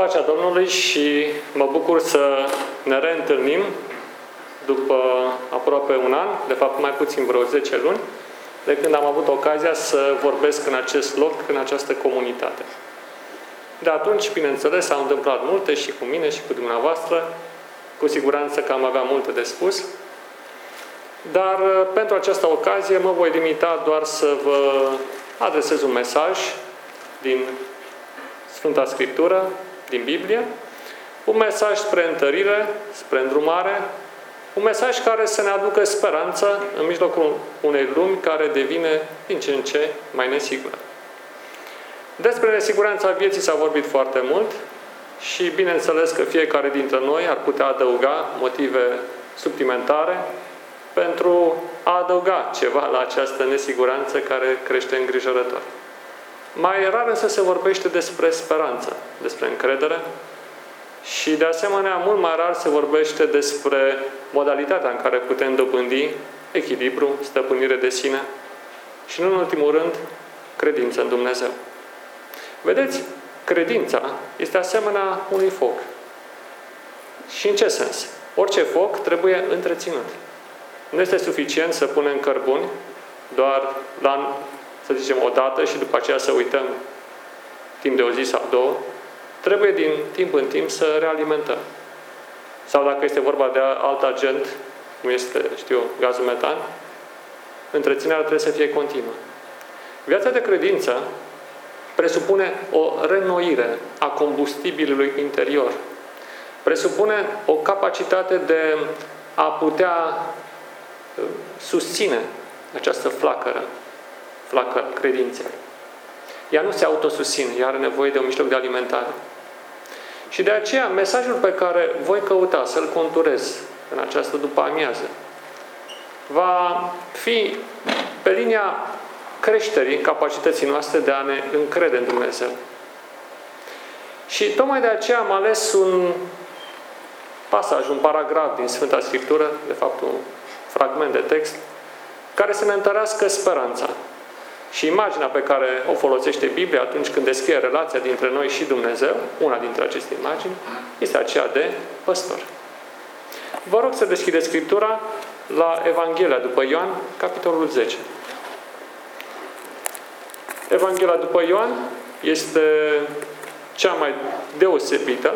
Pacea Domnului și mă bucur să ne reîntâlnim după aproape un an, de fapt mai puțin vreo 10 luni, de când am avut ocazia să vorbesc în acest loc, în această comunitate. De atunci, bineînțeles, s-au întâmplat multe și cu mine și cu dumneavoastră. Cu siguranță că am avea multe de spus. Dar pentru această ocazie mă voi limita doar să vă adresez un mesaj din Sfânta Scriptură, din Biblie, un mesaj spre întărire, spre îndrumare, un mesaj care să ne aducă speranță în mijlocul unei lumi care devine din ce în ce mai nesigură. Despre nesiguranța vieții s-a vorbit foarte mult și bineînțeles că fiecare dintre noi ar putea adăuga motive suplimentare pentru a adăuga ceva la această nesiguranță care crește îngrijorător. Mai rar însă se vorbește despre speranță, despre încredere și de asemenea mult mai rar se vorbește despre modalitatea în care putem dobândi echilibru, stăpânire de sine și, în ultimul rând, credință în Dumnezeu. Vedeți, credința este asemenea unui foc. Și în ce sens? Orice foc trebuie întreținut. Nu este suficient să punem cărbuni doar la să zicem, o dată și după aceea să uităm timp de o zi sau două, trebuie din timp în timp să realimentăm. Sau dacă este vorba de alt agent, cum este, știu, gazul metan, întreținerea trebuie să fie continuă. Viața de credință presupune o renoire a combustibilului interior. Presupune o capacitate de a putea uh, susține această flacără flacă credinței. Ea nu se autosusține, ea are nevoie de un mijloc de alimentare. Și de aceea, mesajul pe care voi căuta să-l conturez în această după amiază va fi pe linia creșterii capacității noastre de a ne încrede în Dumnezeu. Și tocmai de aceea am ales un pasaj, un paragraf din Sfânta Scriptură, de fapt un fragment de text, care să ne întărească speranța. Și imaginea pe care o folosește Biblia atunci când descrie relația dintre noi și Dumnezeu, una dintre aceste imagini, este aceea de păstor. Vă rog să deschideți Scriptura la Evanghelia după Ioan, capitolul 10. Evanghelia după Ioan este cea mai deosebită,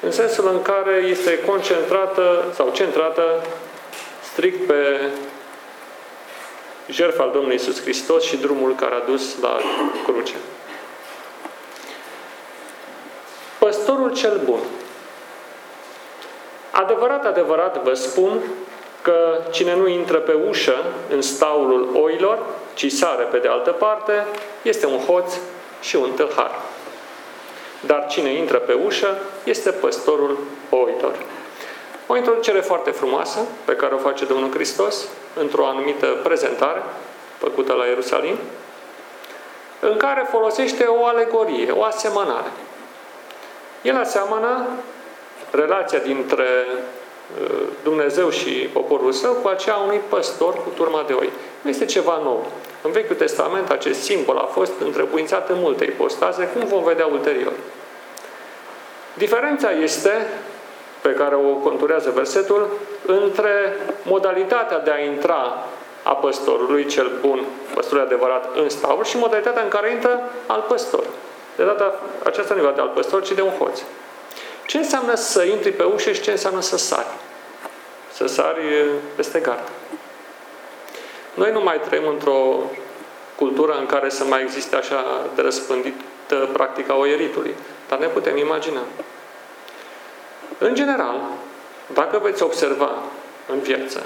în sensul în care este concentrată sau centrată strict pe jertfa al Domnului Isus Hristos și drumul care a dus la cruce. Păstorul cel bun. Adevărat, adevărat vă spun că cine nu intră pe ușă în staulul oilor, ci sare pe de altă parte, este un hoț și un tâlhar. Dar cine intră pe ușă este păstorul oilor. O introducere foarte frumoasă pe care o face Domnul Hristos într-o anumită prezentare făcută la Ierusalim, în care folosește o alegorie, o asemănare. El aseamănă relația dintre uh, Dumnezeu și poporul său cu aceea unui păstor cu turma de oi. Nu este ceva nou. În Vechiul Testament acest simbol a fost întrebuințat în multe ipostaze, cum vom vedea ulterior. Diferența este pe care o conturează versetul, între modalitatea de a intra a păstorului cel bun, păstorul adevărat, în staul și modalitatea în care intră al păstor. De data aceasta nu e de al păstor, ci de un hoț. Ce înseamnă să intri pe ușă și ce înseamnă să sari? Să sari peste gard. Noi nu mai trăim într-o cultură în care să mai existe așa de răspândită practica oieritului. Dar ne putem imagina. În general, dacă veți observa în viață,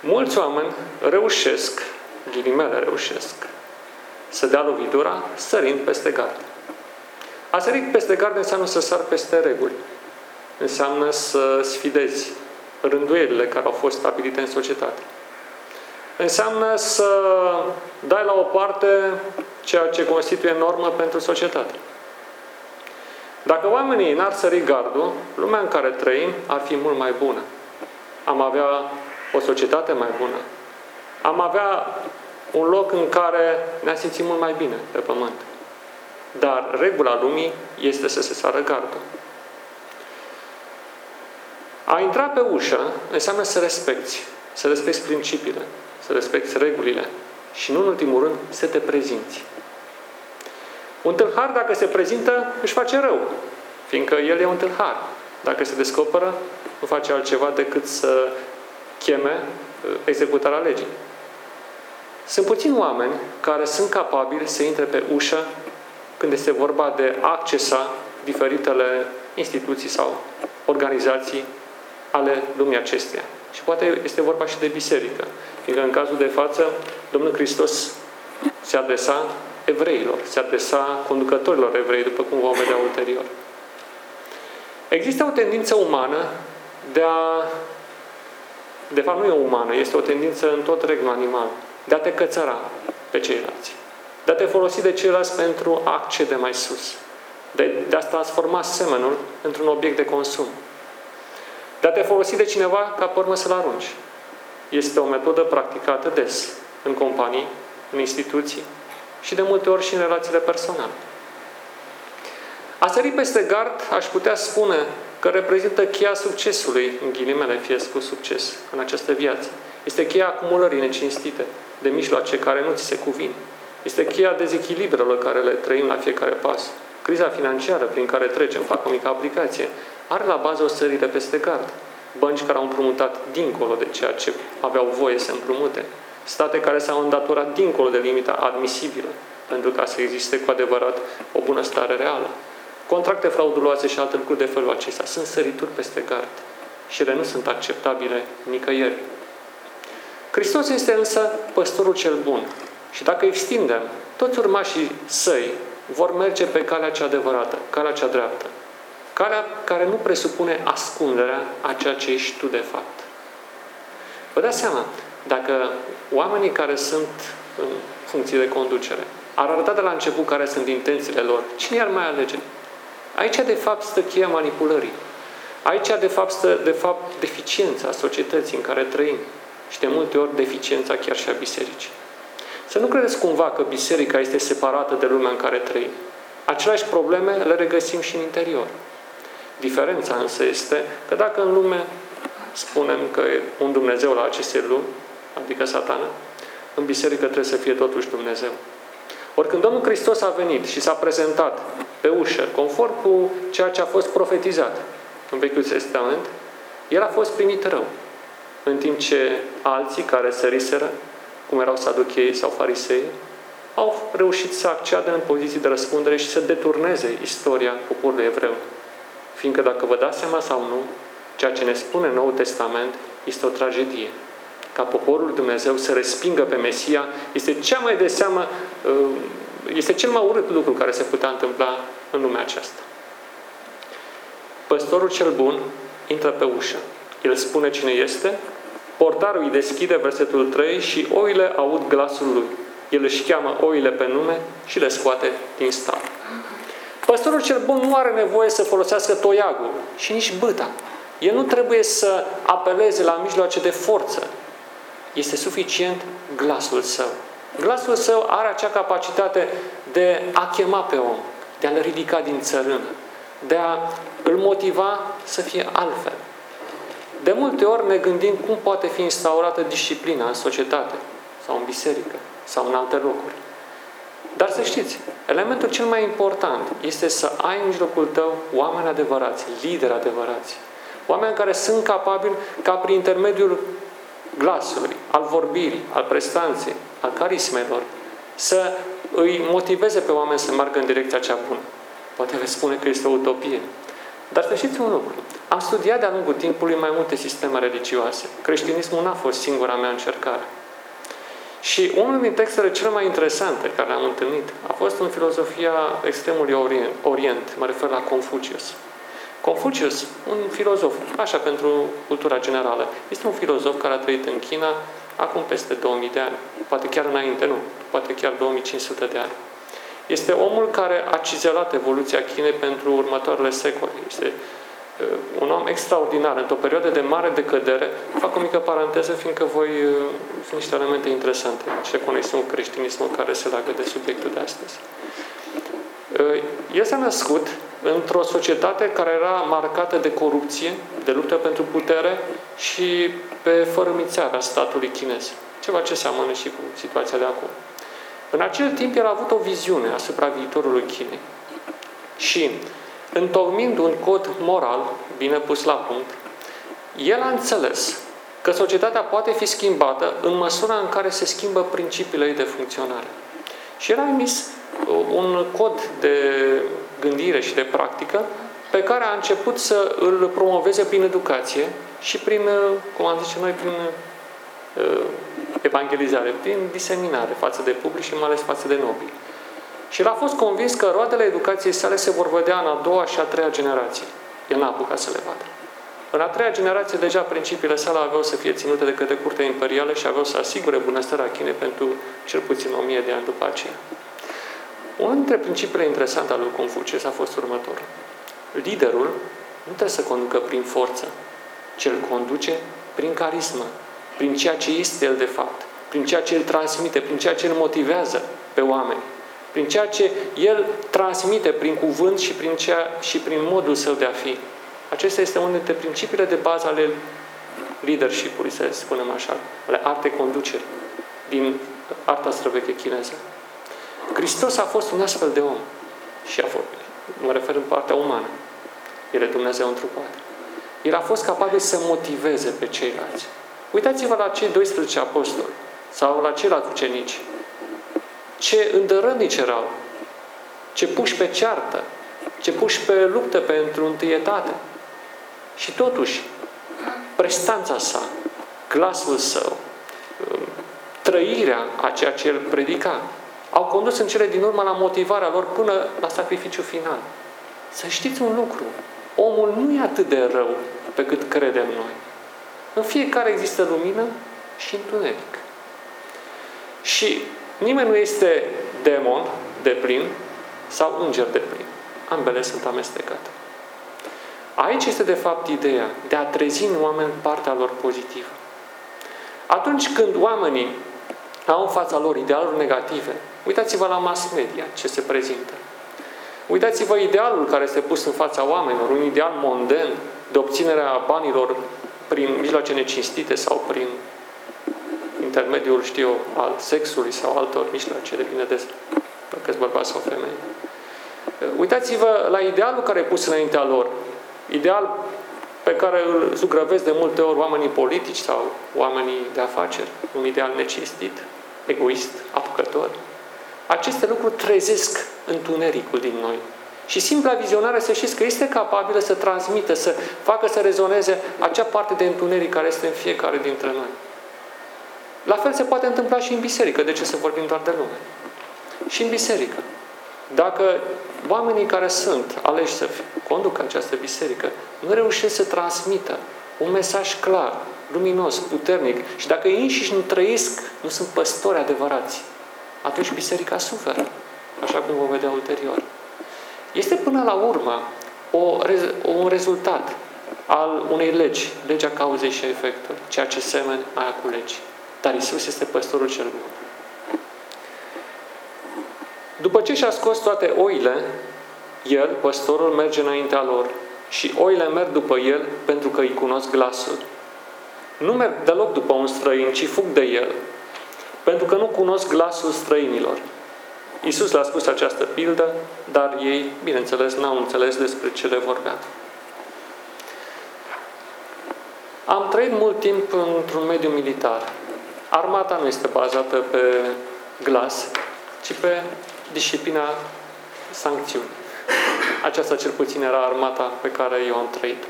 mulți oameni reușesc, ghilimele reușesc, să dea lovitura sărind peste gard. A sărit peste gard înseamnă să sar peste reguli. Înseamnă să sfidezi rânduielile care au fost stabilite în societate. Înseamnă să dai la o parte ceea ce constituie normă pentru societate. Dacă oamenii n-ar sări gardul, lumea în care trăim ar fi mult mai bună. Am avea o societate mai bună. Am avea un loc în care ne-am simțit mult mai bine pe pământ. Dar regula lumii este să se sară gardul. A intra pe ușă înseamnă să respecti, să respecti principiile, să respecti regulile și, nu în ultimul rând, să te prezinți. Un tâlhar, dacă se prezintă, își face rău, fiindcă el e un tâlhar. Dacă se descoperă, nu face altceva decât să cheme uh, executarea legii. Sunt puțini oameni care sunt capabili să intre pe ușă când este vorba de a accesa diferitele instituții sau organizații ale lumii acesteia. Și poate este vorba și de biserică. Fiindcă în cazul de față, Domnul Hristos se adresa evreilor, se adresa conducătorilor evrei, după cum vom vedea ulterior. Există o tendință umană de a... De fapt, nu e umană, este o tendință în tot regnul animal, de a te cățăra pe ceilalți, de a te folosi de ceilalți pentru a accede mai sus, de, de a transforma semenul într-un obiect de consum, de a te folosi de cineva ca pe urmă să-l arunci. Este o metodă practicată des în companii, în instituții și de multe ori și în relațiile personale. A sări peste gard, aș putea spune că reprezintă cheia succesului, în ghilimele fie cu succes, în această viață. Este cheia acumulării necinstite, de mijloace care nu ți se cuvin. Este cheia dezechilibrelor care le trăim la fiecare pas. Criza financiară prin care trecem, fac o mică aplicație, are la bază o sărire peste gard. Bănci care au împrumutat dincolo de ceea ce aveau voie să împrumute. State care s-au îndatorat dincolo de limita admisibilă, pentru ca să existe cu adevărat o bunăstare reală. Contracte frauduloase și alte lucruri de felul acesta sunt sărituri peste gard și ele nu sunt acceptabile nicăieri. Hristos este însă păstorul cel bun și dacă extindem, toți urmașii săi vor merge pe calea cea adevărată, calea cea dreaptă. Calea care nu presupune ascunderea a ceea ce ești tu de fapt. Vă dați seama, dacă oamenii care sunt în funcție de conducere ar arăta de la început care sunt intențiile lor, cine ar mai alege? Aici, de fapt, stă cheia manipulării. Aici, de fapt, stă, de fapt, deficiența societății în care trăim. Și de multe ori deficiența chiar și a bisericii. Să nu credeți cumva că biserica este separată de lumea în care trăim. Aceleași probleme le regăsim și în interior. Diferența însă este că dacă în lume spunem că e un Dumnezeu la aceste lumi, adică satana, în biserică trebuie să fie totuși Dumnezeu. Ori când Domnul Hristos a venit și s-a prezentat pe ușă, conform cu ceea ce a fost profetizat în Vechiul Testament, el a fost primit rău. În timp ce alții care săriseră, cum erau saducheii sau farisei, au reușit să acceadă în poziții de răspundere și să deturneze istoria poporului evreu. Fiindcă dacă vă dați seama sau nu, ceea ce ne spune Noul Testament este o tragedie. Ca poporul Dumnezeu să respingă pe Mesia este cea mai de seamă, uh, este cel mai urât lucru care se putea întâmpla în lumea aceasta. Păstorul cel bun intră pe ușă. El spune cine este, portarul îi deschide versetul 3 și oile aud glasul lui. El își cheamă oile pe nume și le scoate din stal. Păstorul cel bun nu are nevoie să folosească toiagul și nici băta. El nu trebuie să apeleze la mijloace de forță. Este suficient glasul său. Glasul său are acea capacitate de a chema pe om, de a-l ridica din țărână, de a îl motiva să fie altfel. De multe ori ne gândim cum poate fi instaurată disciplina în societate sau în biserică sau în alte locuri. Dar să știți, elementul cel mai important este să ai în mijlocul tău oameni adevărați, lideri adevărați. Oameni care sunt capabili ca prin intermediul glasului, al vorbirii, al prestanței, al carismelor, să îi motiveze pe oameni să meargă în direcția cea bună. Poate veți spune că este o utopie. Dar să știți un lucru. Am studiat de-a lungul timpului mai multe sisteme religioase. Creștinismul n-a fost singura mea încercare. Și unul din textele cele mai interesante care le-am întâlnit a fost în filozofia extremului orient, orient mă refer la Confucius. Confucius, un filozof, așa pentru cultura generală, este un filozof care a trăit în China acum peste 2000 de ani, poate chiar înainte, nu, poate chiar 2500 de ani. Este omul care a cizelat evoluția Chinei pentru următoarele secole. Este Uh, un om extraordinar, într-o perioadă de mare decădere. Fac o mică paranteză, fiindcă voi uh, sunt niște elemente interesante ce conexiuni creștinismul care se leagă de subiectul de astăzi. Uh, El s-a născut într-o societate care era marcată de corupție, de luptă pentru putere și pe fărâmițarea statului chinez. Ceva ce seamănă și cu situația de acum. În acel timp, el a avut o viziune asupra viitorului Chinei. Și, întocmind un cod moral bine pus la punct, el a înțeles că societatea poate fi schimbată în măsura în care se schimbă principiile ei de funcționare. Și el a emis un cod de gândire și de practică pe care a început să îl promoveze prin educație și prin, cum am zis noi, prin uh, evangelizare, prin diseminare față de public și mai ales față de nobili. Și el a fost convins că roadele educației sale se vor vedea în a doua și a treia generație. El n-a apucat să le vadă. În a treia generație, deja principiile sale aveau să fie ținute de către curtea imperială și aveau să asigure bunăstarea Chinei pentru cel puțin o mie de ani după aceea. Unul dintre principiile interesante ale lui Confucius a fost următorul. Liderul nu trebuie să conducă prin forță, ci îl conduce prin carismă, prin ceea ce este el de fapt, prin ceea ce îl transmite, prin ceea ce îl motivează pe oameni, prin ceea ce el transmite prin cuvânt și prin, ceea, și prin modul său de a fi. Acesta este unul dintre principiile de bază ale leadership-ului, să spunem așa, ale artei conduceri din arta străveche chineză. Hristos a fost un astfel de om. Și a fost, mă refer în partea umană. El e Dumnezeu întrupat. El a fost capabil să motiveze pe ceilalți. Uitați-vă la cei 12 apostoli sau la ceilalți ucenici. Ce îndărănici erau, ce puși pe ceartă, ce puși pe luptă pentru întâietate. Și totuși, prestanța sa, glasul său, trăirea a ceea ce el predica, au condus în cele din urmă la motivarea lor până la sacrificiu final. Să știți un lucru, omul nu e atât de rău pe cât credem noi. În fiecare există lumină și întuneric. Și nimeni nu este demon de plin sau înger de plin. Ambele sunt amestecate. Aici este de fapt ideea de a trezi în oameni partea lor pozitivă. Atunci când oamenii au în fața lor idealuri negative, uitați-vă la mass media, ce se prezintă. Uitați-vă idealul care este pus în fața oamenilor, un ideal monden de obținerea banilor prin mijloace necinstite sau prin intermediul, știu al sexului sau altor mijloace, depinde de dacă bărbați sau femei. Uitați-vă la idealul care e pus înaintea lor. Ideal pe care îl zugrăvesc de multe ori oamenii politici sau oamenii de afaceri. Un ideal necinstit, egoist, apucător. Aceste lucruri trezesc întunericul din noi. Și simpla vizionare, să știți că este capabilă să transmită, să facă să rezoneze acea parte de întuneric care este în fiecare dintre noi. La fel se poate întâmpla și în biserică. De ce să vorbim doar de lume? Și în biserică. Dacă oamenii care sunt aleși să conducă această biserică nu reușesc să transmită un mesaj clar, luminos, puternic și dacă ei înșiși nu trăiesc, nu sunt păstori adevărați, atunci biserica suferă, așa cum vom vedea ulterior. Este până la urmă o, un rezultat al unei legi, legea cauzei și efectului, ceea ce semeni aia cu legi. Dar Isus este păstorul cel bun. După ce și-a scos toate oile, el, păstorul, merge înaintea lor și oile merg după el pentru că îi cunosc glasul. Nu merg deloc după un străin, ci fug de el, pentru că nu cunosc glasul străinilor. Iisus le-a spus această pildă, dar ei, bineînțeles, n-au înțeles despre ce le vorbea. Am trăit mult timp într-un mediu militar. Armata nu este bazată pe glas, ci pe disciplina sancțiuni. Aceasta cel puțin era armata pe care eu am trăit.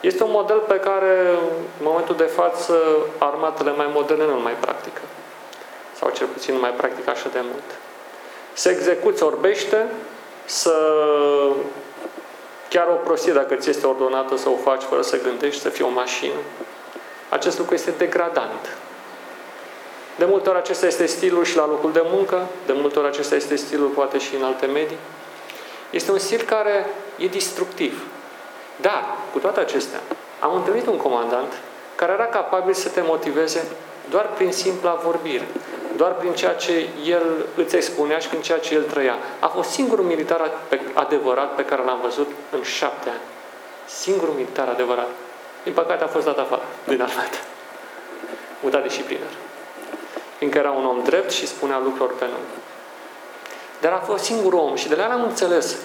Este un model pe care, în momentul de față, armatele mai moderne nu mai practică. Sau cel puțin nu mai practică așa de mult. Se execuți orbește, să chiar o prostie, dacă ți este ordonată să o faci fără să gândești, să fie o mașină. Acest lucru este degradant. De multe ori acesta este stilul și la locul de muncă, de multe ori acesta este stilul poate și în alte medii. Este un stil care e destructiv. Dar, cu toate acestea, am întâlnit un comandant care era capabil să te motiveze doar prin simpla vorbire, doar prin ceea ce el îți expunea și prin ceea ce el trăia. A fost singurul militar adevărat pe care l-am văzut în șapte ani. Singurul militar adevărat. Din păcate a fost dat afară din armată. Mutat disciplinar. Fiindcă era un om drept și spunea lucruri pe nume. Dar a fost singurul om și de la am înțeles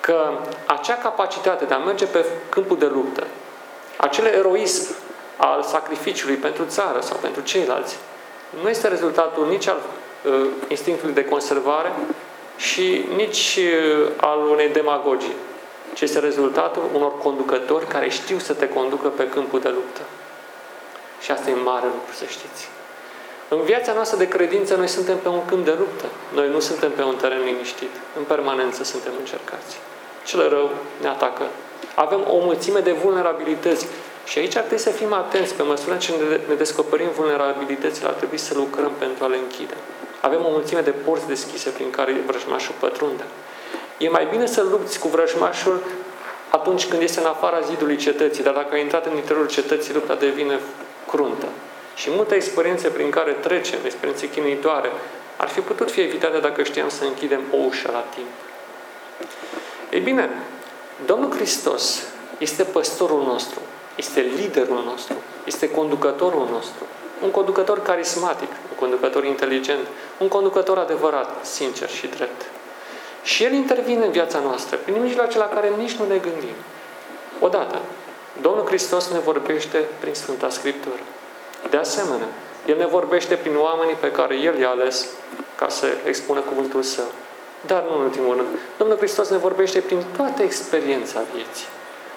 că acea capacitate de a merge pe câmpul de luptă, acel eroism al sacrificiului pentru țară sau pentru ceilalți, nu este rezultatul nici al uh, instinctului de conservare și nici uh, al unei demagogii, ci este rezultatul unor conducători care știu să te conducă pe câmpul de luptă. Și asta e mare lucru, să știți. În viața noastră de credință, noi suntem pe un câmp de luptă. Noi nu suntem pe un teren liniștit. În permanență suntem încercați. Cel rău ne atacă. Avem o mulțime de vulnerabilități. Și aici ar trebui să fim atenți. Pe măsură ce ne descoperim vulnerabilitățile, ar trebui să lucrăm pentru a le închide. Avem o mulțime de porți deschise prin care vrăjmașul pătrunde. E mai bine să lupți cu vrăjmașul atunci când este în afara zidului cetății, dar dacă ai intrat în interiorul cetății, lupta devine cruntă. Și multe experiențe prin care trecem, experiențe chinuitoare, ar fi putut fi evitate dacă știam să închidem o ușă la timp. Ei bine, Domnul Hristos este păstorul nostru, este liderul nostru, este conducătorul nostru, un conducător carismatic, un conducător inteligent, un conducător adevărat, sincer și drept. Și El intervine în viața noastră prin mijloace la care nici nu ne gândim. Odată, Domnul Hristos ne vorbește prin Sfânta Scriptură. De asemenea, El ne vorbește prin oamenii pe care El i-a ales ca să expună cuvântul Său. Dar nu în ultimul rând, Domnul Hristos ne vorbește prin toată experiența vieții.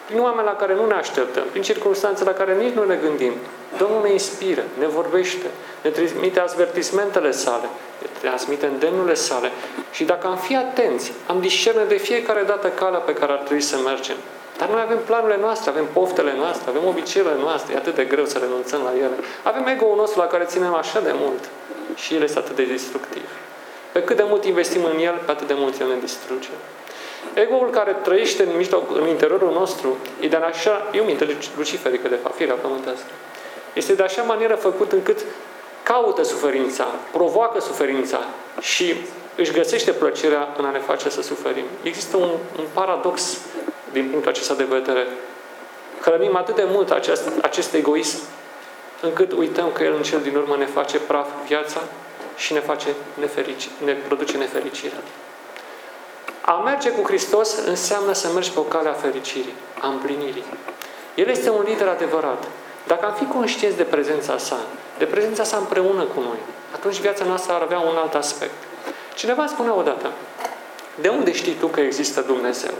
Prin oameni la care nu ne așteptăm, prin circunstanțe la care nici nu ne gândim. Domnul ne inspiră, ne vorbește, ne transmite avertismentele sale, ne transmite îndemnurile sale. Și dacă am fi atenți, am discerne de fiecare dată calea pe care ar trebui să mergem. Dar noi avem planurile noastre, avem poftele noastre, avem obiceiurile noastre, e atât de greu să renunțăm la ele. Avem ego-ul nostru la care ținem așa de mult și el este atât de destructiv. Pe cât de mult investim în el, pe atât de mult el ne distruge. Ego-ul care trăiește în, mijloc, în interiorul nostru e de așa, e o minte luciferică de fapt, firea pământească. Este de așa manieră făcut încât caută suferința, provoacă suferința și își găsește plăcerea în a ne face să suferim. Există un, un paradox din punctul acesta de vedere. Hrănim atât de mult acest, acest egoism încât uităm că El în cel din urmă ne face praf viața și ne, face neferici, ne produce nefericirea. A merge cu Hristos înseamnă să mergi pe o cale a fericirii, a împlinirii. El este un lider adevărat. Dacă am fi conștienți de prezența sa, de prezența sa împreună cu noi, atunci viața noastră ar avea un alt aspect. Cineva spunea odată, de unde știi tu că există Dumnezeu?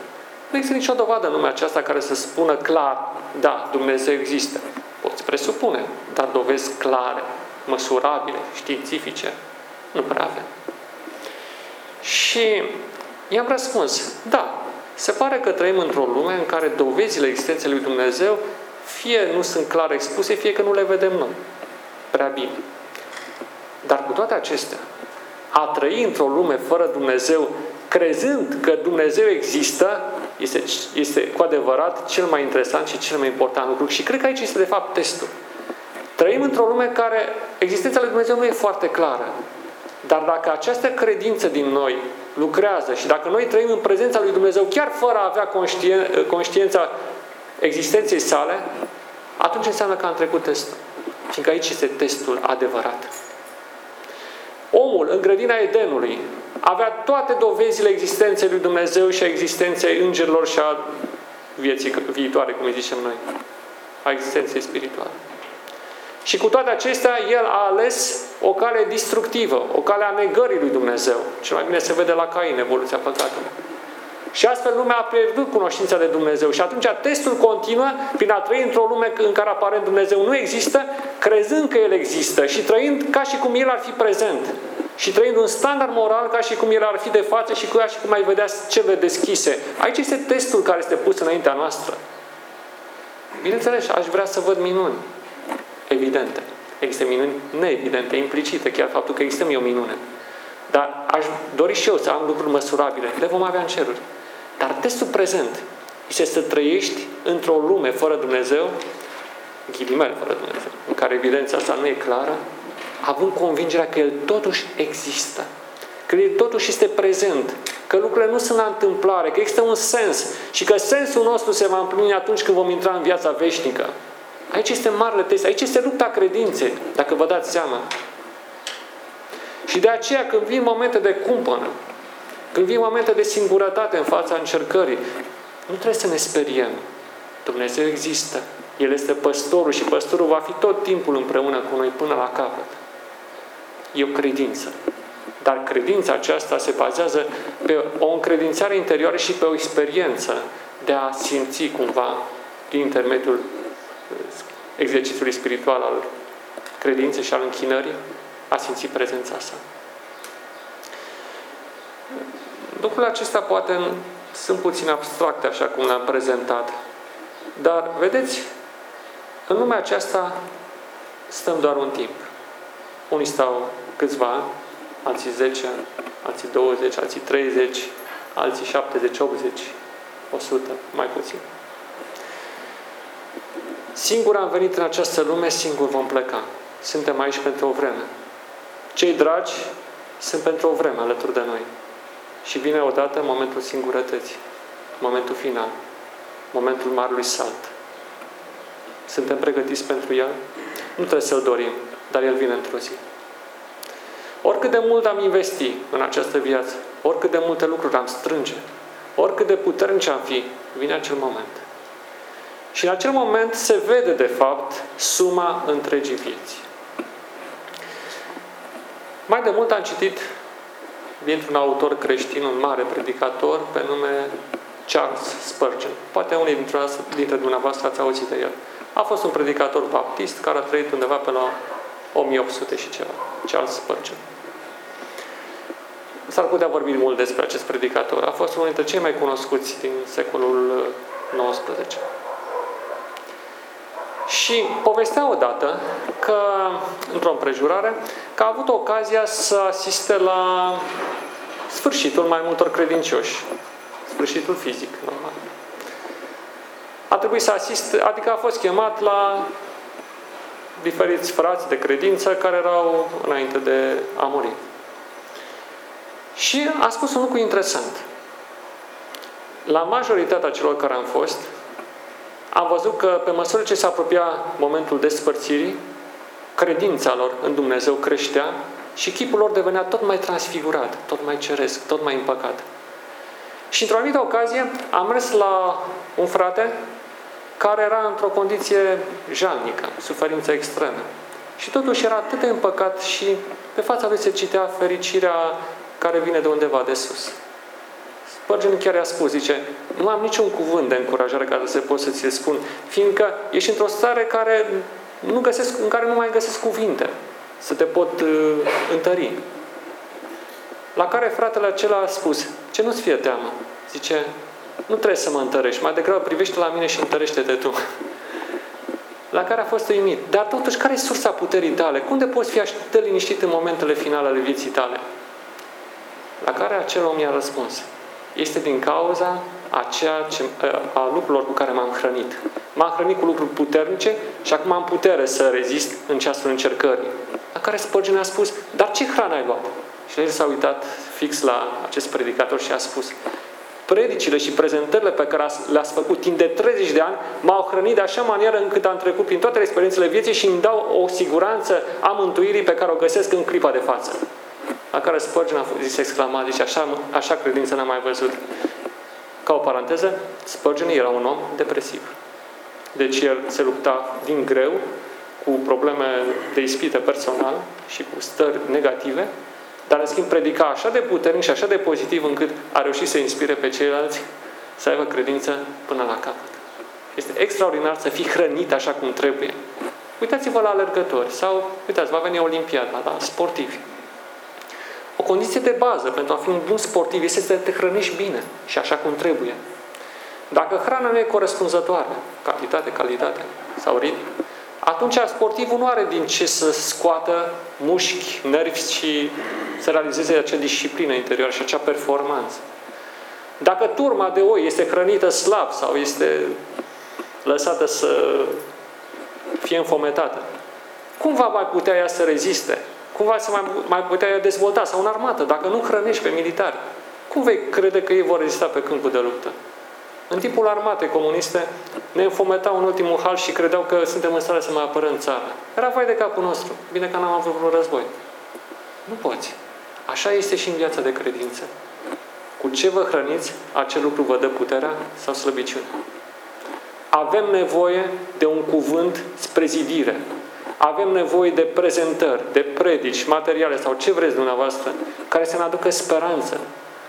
Nu există nicio dovadă în lumea aceasta care să spună clar, da, Dumnezeu există. Poți presupune, dar dovezi clare, măsurabile, științifice, nu prea avem. Și i-am răspuns, da, se pare că trăim într-o lume în care dovezile existenței lui Dumnezeu fie nu sunt clar expuse, fie că nu le vedem noi. Prea bine. Dar cu toate acestea, a trăi într-o lume fără Dumnezeu, crezând că Dumnezeu există, este, este cu adevărat cel mai interesant și cel mai important lucru. Și cred că aici este de fapt testul. Trăim într-o lume în care existența lui Dumnezeu nu e foarte clară. Dar dacă această credință din noi lucrează și dacă noi trăim în prezența lui Dumnezeu chiar fără a avea conștien, conștiința existenței sale, atunci înseamnă că am trecut testul. Fiindcă aici este testul adevărat. Omul în grădina Edenului avea toate dovezile existenței lui Dumnezeu și a existenței îngerilor și a vieții viitoare, cum îi zicem noi, a existenței spirituale. Și cu toate acestea, el a ales o cale distructivă, o cale a negării lui Dumnezeu. Cel mai bine se vede la Cain, evoluția păcatului. Și astfel lumea a pierdut cunoștința de Dumnezeu. Și atunci testul continuă prin a trăi într-o lume în care aparent Dumnezeu nu există, crezând că El există și trăind ca și cum El ar fi prezent. Și trăind un standard moral ca și cum El ar fi de față și ca și cum ai vedea cele deschise. Aici este testul care este pus înaintea noastră. Bineînțeles, aș vrea să văd minuni evidente. Există minuni neevidente, implicite, chiar faptul că există e o minune. Dar aș dori și eu să am lucruri măsurabile. Le vom avea în ceruri. Dar testul prezent este să trăiești într-o lume fără Dumnezeu, ghilimele fără Dumnezeu, în care evidența asta nu e clară, având convingerea că El totuși există, că El totuși este prezent, că lucrurile nu sunt la întâmplare, că există un sens și că sensul nostru se va împlini atunci când vom intra în viața veșnică. Aici este marele test, aici este lupta credinței, dacă vă dați seama. Și de aceea când vin momente de cumpănă, când vin momente de singurătate în fața încercării, nu trebuie să ne speriem. Dumnezeu există. El este păstorul și păstorul va fi tot timpul împreună cu noi până la capăt. E o credință. Dar credința aceasta se bazează pe o încredințare interioară și pe o experiență de a simți cumva, prin intermediul exercițiului spiritual al credinței și al închinării, a simți prezența sa. Lucrurile acestea poate sunt puțin abstracte, așa cum le-am prezentat. Dar, vedeți, în lumea aceasta stăm doar un timp. Unii stau câțiva ani, alții 10 ani, alții 20, alții 30, alții 70, 80, 100, mai puțin. Singur am venit în această lume, singur vom pleca. Suntem aici pentru o vreme. Cei dragi sunt pentru o vreme alături de noi. Și vine odată momentul singurătății, momentul final, momentul marului salt. Suntem pregătiți pentru el? Nu trebuie să-l dorim, dar el vine într-o zi. Oricât de mult am investi în această viață, oricât de multe lucruri am strânge, oricât de puternici am fi, vine acel moment. Și în acel moment se vede, de fapt, suma întregii vieți. Mai de mult am citit dintr-un autor creștin, un mare predicator, pe nume Charles Spurgeon. Poate unii dintre, dintre dumneavoastră ați auzit de el. A fost un predicator baptist care a trăit undeva pe la 1800 și ceva. Charles Spurgeon. S-ar putea vorbi mult despre acest predicator. A fost unul dintre cei mai cunoscuți din secolul XIX. Și povestea odată că, într-o împrejurare, că a avut ocazia să asiste la sfârșitul mai multor credincioși. Sfârșitul fizic, normal. A trebuit să asiste, adică a fost chemat la diferiți frați de credință care erau înainte de a muri. Și a spus un lucru interesant. La majoritatea celor care am fost, am văzut că pe măsură ce se apropia momentul despărțirii, credința lor în Dumnezeu creștea și chipul lor devenea tot mai transfigurat, tot mai ceresc, tot mai împăcat. Și într-o anumită ocazie am mers la un frate care era într-o condiție jalnică, suferință extremă. Și totuși era atât de împăcat și pe fața lui se citea fericirea care vine de undeva de sus. Spurgeon chiar i-a spus, zice, nu am niciun cuvânt de încurajare care să pot să ți-l spun, fiindcă ești într-o stare care nu găsesc, în care nu mai găsesc cuvinte să te pot uh, întări. La care fratele acela a spus, ce nu-ți fie teamă? Zice, nu trebuie să mă întărești, mai degrabă privește la mine și întărește-te tu. La care a fost uimit. Dar totuși, care e sursa puterii tale? Cum de poți fi așa liniștit în momentele finale ale vieții tale? La care acel om i-a răspuns este din cauza a, ceea ce, a lucrurilor cu care m-am hrănit. M-am hrănit cu lucruri puternice și acum am putere să rezist în ceasul încercării. La care Spurgeon a spus, dar ce hrană ai luat? Și el s-a uitat fix la acest predicator și a spus, predicile și prezentările pe care le-ați făcut timp de 30 de ani m-au hrănit de așa manieră încât am trecut prin toate experiențele vieții și îmi dau o siguranță a mântuirii pe care o găsesc în clipa de față. La care Spurgeon a zis exclamat, zice, așa, așa credință n-am mai văzut. Ca o paranteză, Spurgeon era un om depresiv. Deci el se lupta din greu cu probleme de ispită personal și cu stări negative, dar în schimb predica așa de puternic și așa de pozitiv încât a reușit să inspire pe ceilalți să aibă credință până la capăt. Este extraordinar să fii hrănit așa cum trebuie. Uitați-vă la alergători sau, uitați, va veni Olimpiada, la sportivi. O condiție de bază pentru a fi un bun sportiv este să te hrănești bine și așa cum trebuie. Dacă hrana nu e corespunzătoare, cantitate, calitate sau ritm, atunci sportivul nu are din ce să scoată mușchi, nervi și să realizeze acea disciplină interioară și acea performanță. Dacă turma de oi este hrănită slab sau este lăsată să fie înfometată, cum va mai putea ea să reziste Cumva să mai, mai putea dezvolta, sau în armată, dacă nu hrănești pe militari. Cum vei crede că ei vor rezista pe câmpul de luptă? În timpul armatei comuniste ne înfometau în ultimul hal și credeau că suntem în stare să mai apărăm țara. Era vai de capul nostru. Bine că n-am avut un război. Nu poți. Așa este și în viața de credință. Cu ce vă hrăniți, acel lucru vă dă puterea sau slăbiciune. Avem nevoie de un cuvânt spre zidire. Avem nevoie de prezentări, de predici, materiale sau ce vreți dumneavoastră, care să ne aducă speranță.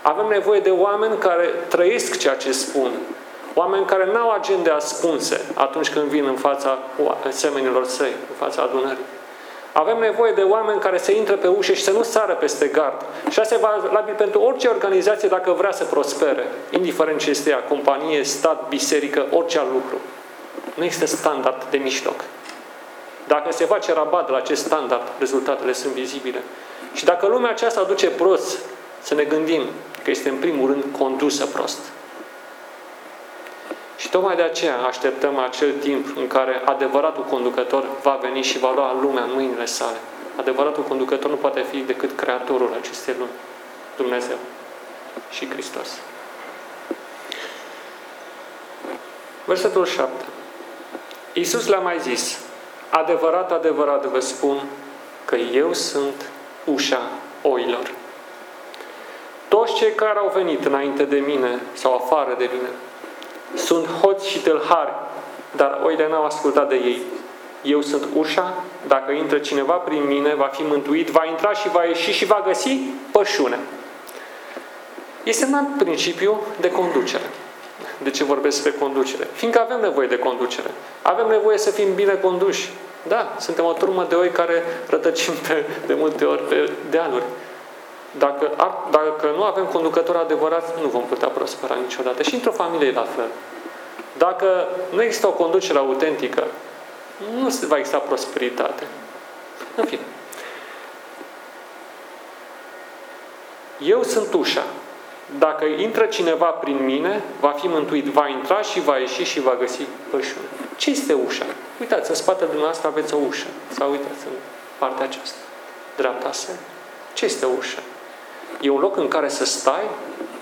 Avem nevoie de oameni care trăiesc ceea ce spun. Oameni care n-au agende ascunse atunci când vin în fața semenilor săi, în fața adunării. Avem nevoie de oameni care să intre pe ușă și să nu sară peste gard. Și asta e valabil pentru orice organizație dacă vrea să prospere, indiferent ce este ea, companie, stat, biserică, orice alt lucru. Nu există standard de mijloc. Dacă se face rabat de la acest standard, rezultatele sunt vizibile. Și dacă lumea aceasta aduce prost, să ne gândim că este în primul rând condusă prost. Și tocmai de aceea așteptăm acel timp în care adevăratul conducător va veni și va lua lumea în mâinile sale. Adevăratul conducător nu poate fi decât Creatorul acestei lumi, Dumnezeu și Hristos. Versetul 7. Iisus le-a mai zis, adevărat, adevărat vă spun că eu sunt ușa oilor. Toți cei care au venit înainte de mine sau afară de mine sunt hoți și tâlhari, dar oile n-au ascultat de ei. Eu sunt ușa, dacă intră cineva prin mine, va fi mântuit, va intra și va ieși și va găsi pășune. Este un alt principiu de conducere. De ce vorbesc despre conducere? Fiindcă avem nevoie de conducere. Avem nevoie să fim bine conduși. Da, suntem o turmă de oi care rătăcim pe, de multe ori pe dealuri. Dacă, ar, dacă nu avem conducători adevărați, nu vom putea prospera niciodată. Și într-o familie la fel. Dacă nu există o conducere autentică, nu se va exista prosperitate. În fine. Eu sunt ușa. Dacă intră cineva prin mine, va fi mântuit, va intra și va ieși și va găsi pășune. Ce este ușa? Uitați, în spatele dumneavoastră aveți o ușă. Sau uitați în partea aceasta. Dreapta să. Ce este ușa? E un loc în care să stai?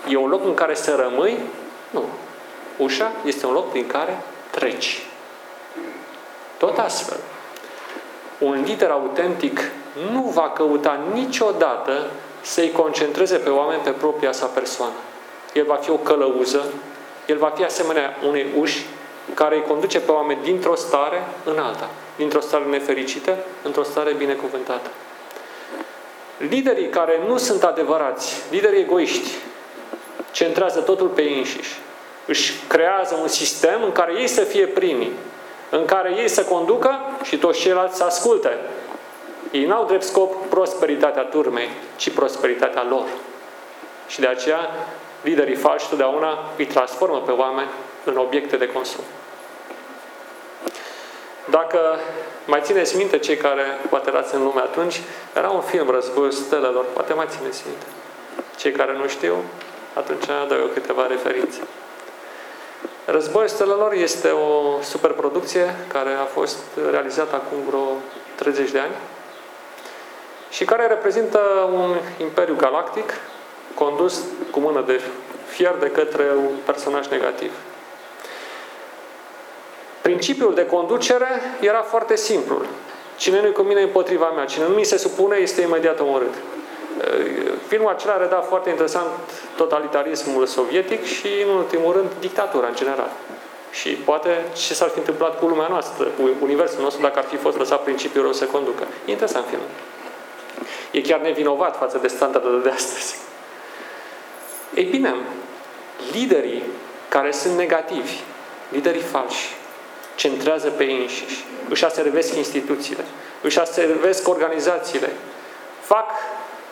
E un loc în care să rămâi? Nu. Ușa este un loc prin care treci. Tot astfel, un lider autentic nu va căuta niciodată să-i concentreze pe oameni pe propria sa persoană. El va fi o călăuză, el va fi asemenea unei uși care îi conduce pe oameni dintr-o stare în alta, dintr-o stare nefericită într-o stare binecuvântată. Liderii care nu sunt adevărați, liderii egoiști, centrează totul pe ei înșiși. Își creează un sistem în care ei să fie primii, în care ei să conducă și toți ceilalți să asculte. Ei n-au drept scop prosperitatea turmei, ci prosperitatea lor. Și de aceea, liderii falși totdeauna îi transformă pe oameni în obiecte de consum. Dacă mai țineți minte cei care poate erați în lume atunci, era un film, Războiul Stelelor, poate mai țineți minte. Cei care nu știu, atunci dau eu câteva referințe. Războiul Stelelor este o superproducție care a fost realizată acum vreo 30 de ani și care reprezintă un imperiu galactic condus cu mână de fier de către un personaj negativ. Principiul de conducere era foarte simplu. Cine nu-i cu mine împotriva mea, cine nu mi se supune, este imediat omorât. Filmul acela reda foarte interesant totalitarismul sovietic și, în ultimul rând, dictatura în general. Și poate ce s-ar fi întâmplat cu lumea noastră, cu universul nostru, dacă ar fi fost lăsat principiul rău să conducă. E interesant filmul. E chiar nevinovat față de standardele de astăzi. Ei bine, liderii care sunt negativi, liderii falși, centrează pe ei înșiși, își aservesc instituțiile, își aservesc organizațiile, fac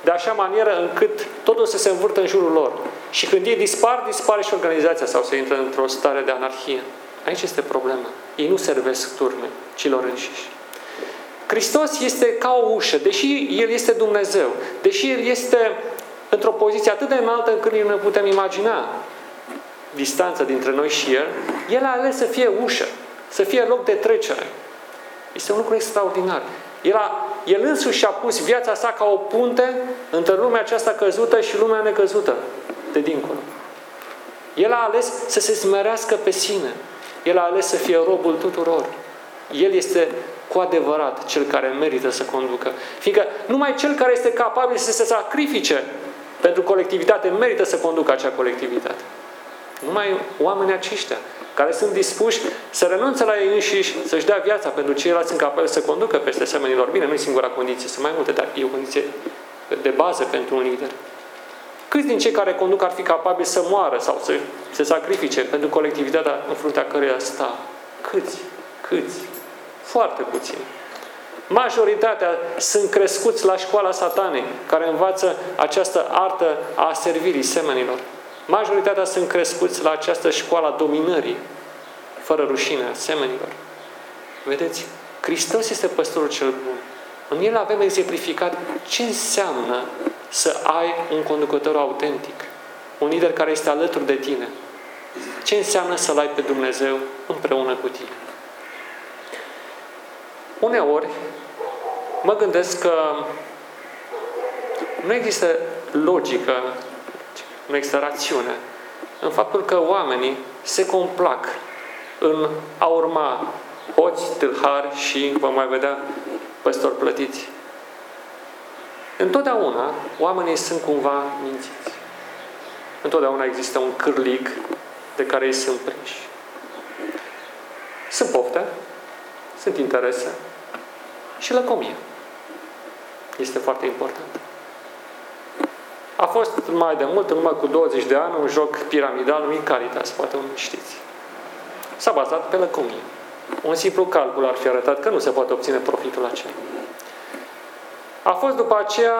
de așa manieră încât totul să se învârtă în jurul lor. Și când ei dispar, dispare și organizația sau se intră într-o stare de anarhie. Aici este problema. Ei nu servesc turme, ci lor înșiși. Hristos este ca o ușă, deși El este Dumnezeu, deși El este într-o poziție atât de înaltă încât nu ne putem imagina distanța dintre noi și El, El a ales să fie ușă să fie loc de trecere. Este un lucru extraordinar. El a El însuși și-a pus viața sa ca o punte între lumea aceasta căzută și lumea necăzută de dincolo. El a ales să se smerească pe sine. El a ales să fie robul tuturor. El este cu adevărat cel care merită să conducă. Fiindcă numai cel care este capabil să se sacrifice pentru colectivitate merită să conducă acea colectivitate. Numai oamenii aceștia care sunt dispuși să renunțe la ei înșiși, să-și dea viața pentru ceilalți sunt capabili să conducă peste semenilor. Bine, nu e singura condiție, sunt mai multe, dar e o condiție de bază pentru un lider. Câți din cei care conduc ar fi capabili să moară sau să se sacrifice pentru colectivitatea în fruntea căreia sta? Câți? Câți? Foarte puțini. Majoritatea sunt crescuți la școala satanei, care învață această artă a servirii semenilor. Majoritatea sunt crescuți la această școală a dominării, fără rușine, a semenilor. Vedeți? Hristos este păstorul cel bun. În el avem exemplificat ce înseamnă să ai un conducător autentic, un lider care este alături de tine. Ce înseamnă să-L ai pe Dumnezeu împreună cu tine. Uneori mă gândesc că nu există logică, nu există rațiune în faptul că oamenii se complac în a urma hoți, tâlhari și vom mai vedea păstori plătiți. Întotdeauna oamenii sunt cumva mințiți. Întotdeauna există un cârlig de care ei sunt prinși. Sunt pofte, sunt interese și lăcomie. Este foarte important. A fost mai de mult, în urmă cu 20 de ani, un joc piramidal numit Caritas, poate nu știți. S-a bazat pe lăcomie. Un simplu calcul ar fi arătat că nu se poate obține profitul acela. A fost după aceea,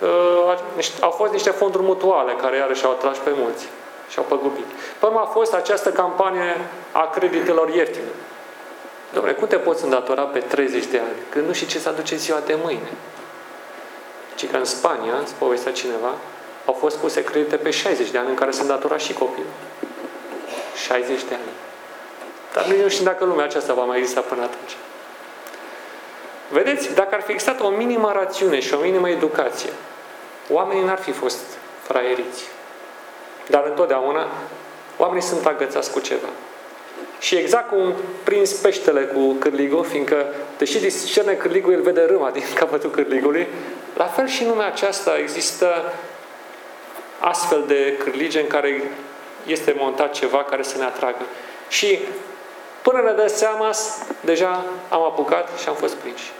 uh, au fost niște fonduri mutuale care iarăși au atras pe mulți și au păgubit. Până a fost această campanie a creditelor ieftine. Dom'le, cum te poți îndatora pe 30 de ani, când nu știi ce să aduce ziua de mâine? Ci că în Spania, îți povestea cineva, au fost puse credite pe 60 de ani în care se îndatora și copilul. 60 de ani. Dar noi nu știm dacă lumea aceasta va mai exista până atunci. Vedeți, dacă ar fi existat o minimă rațiune și o minimă educație, oamenii n-ar fi fost fraieriți. Dar întotdeauna, oamenii sunt agățați cu ceva. Și exact cum prins peștele cu cârligul, fiindcă, deși discerne cârligul, el vede râma din capătul cârligului, la fel și în lumea aceasta există astfel de cârlige în care este montat ceva care să ne atragă. Și Până ne dă seama, deja am apucat și am fost prinși.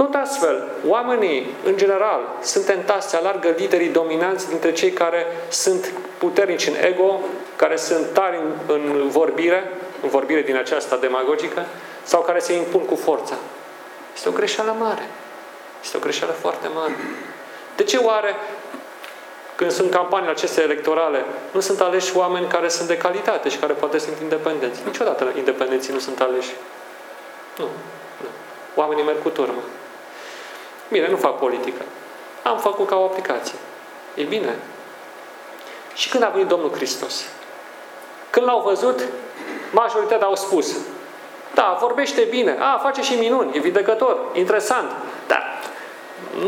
Tot astfel, oamenii, în general, sunt tentați să alargă liderii dominanți dintre cei care sunt puternici în ego, care sunt tari în, în vorbire, în vorbire din aceasta demagogică, sau care se impun cu forța. Este o greșeală mare. Este o greșeală foarte mare. De ce oare când sunt campaniile acestea electorale, nu sunt aleși oameni care sunt de calitate și care poate sunt independenți. Niciodată independenții nu sunt aleși. Nu. nu. Oamenii merg cu turmă. Bine, nu fac politică. Am făcut ca o aplicație. E bine. Și când a venit Domnul Hristos? Când l-au văzut, majoritatea au spus, da, vorbește bine, a, face și minuni, e vindecător, interesant, dar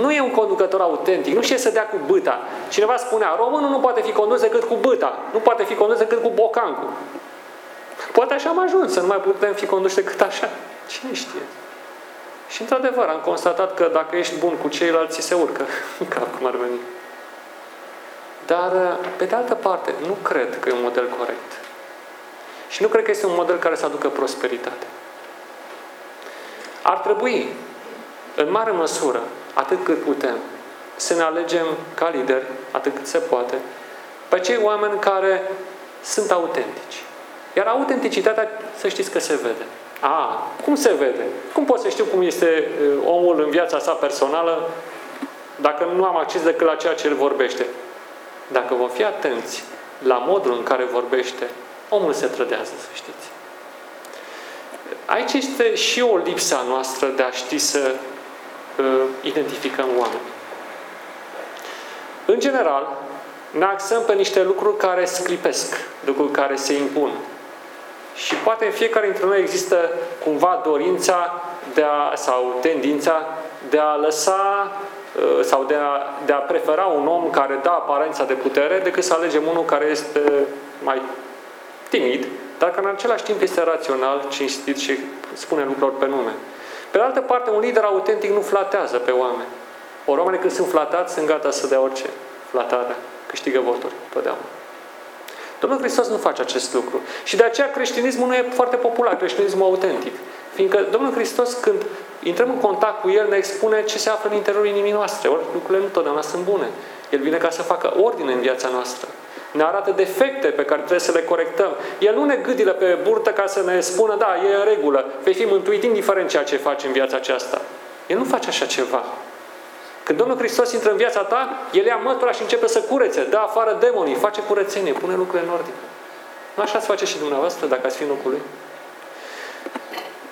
nu e un conducător autentic, nu știe să dea cu băta. Cineva spunea, românul nu poate fi condus decât cu băta, nu poate fi condus decât cu bocancul. Poate așa am ajuns, să nu mai putem fi conduși decât așa. Cine știe? Și într-adevăr am constatat că dacă ești bun cu ceilalți, se urcă în cap cum ar veni. Dar, pe de altă parte, nu cred că e un model corect. Și nu cred că este un model care să aducă prosperitate. Ar trebui, în mare măsură, atât cât putem, să ne alegem ca lideri, atât cât se poate, pe cei oameni care sunt autentici. Iar autenticitatea, să știți că se vede. A, cum se vede? Cum pot să știu cum este uh, omul în viața sa personală dacă nu am acces decât la ceea ce el vorbește? Dacă vom fi atenți la modul în care vorbește, omul se trădează, să știți. Aici este și o lipsa noastră de a ști să identificăm oameni. În general, ne axăm pe niște lucruri care sclipesc, lucruri care se impun. Și poate în fiecare dintre noi există cumva dorința de a, sau tendința de a lăsa uh, sau de a, de a prefera un om care dă aparența de putere decât să alegem unul care este mai timid, dar care în același timp este rațional, cinstit și spune lucrurilor pe nume. Pe de altă parte, un lider autentic nu flatează pe oameni. Ori oamenii când sunt flatați, sunt gata să dea orice flatare. Câștigă voturi, totdeauna. Domnul Hristos nu face acest lucru. Și de aceea creștinismul nu e foarte popular, creștinismul autentic. Fiindcă Domnul Hristos, când intrăm în contact cu El, ne expune ce se află în interiorul inimii noastre. Ori lucrurile nu totdeauna sunt bune. El vine ca să facă ordine în viața noastră. Ne arată defecte pe care trebuie să le corectăm. El nu ne gâdilă pe burtă ca să ne spună, da, e în regulă, vei fi mântuit indiferent ceea ce faci în viața aceasta. El nu face așa ceva. Când Domnul Hristos intră în viața ta, El ia mătura și începe să curețe, dă afară demonii, face curățenie, pune lucrurile în ordine. Nu așa se face și dumneavoastră dacă ați fi în locul Lui?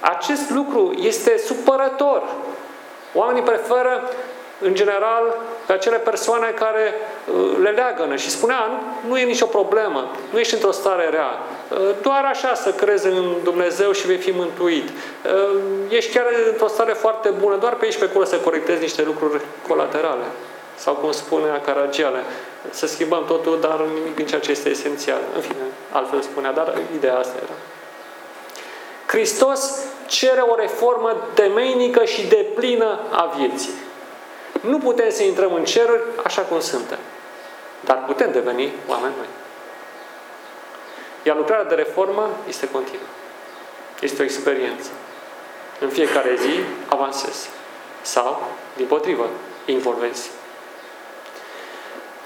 Acest lucru este supărător. Oamenii preferă în general, pe acele persoane care uh, le leagănă și spunea, nu, nu e nicio problemă, nu ești într-o stare rea, uh, doar așa să crezi în Dumnezeu și vei fi mântuit. Uh, ești chiar într-o stare foarte bună, doar pe aici pe acolo să corectezi niște lucruri colaterale. Sau cum spunea Caragiale, să schimbăm totul, dar nimic din ceea ce este esențial. În fine, altfel spunea, dar ideea asta era. Hristos cere o reformă temeinică și deplină a vieții. Nu putem să intrăm în ceruri așa cum suntem. Dar putem deveni oameni noi. Iar lucrarea de reformă este continuă. Este o experiență. În fiecare zi avansezi. Sau, din potrivă, involvezi.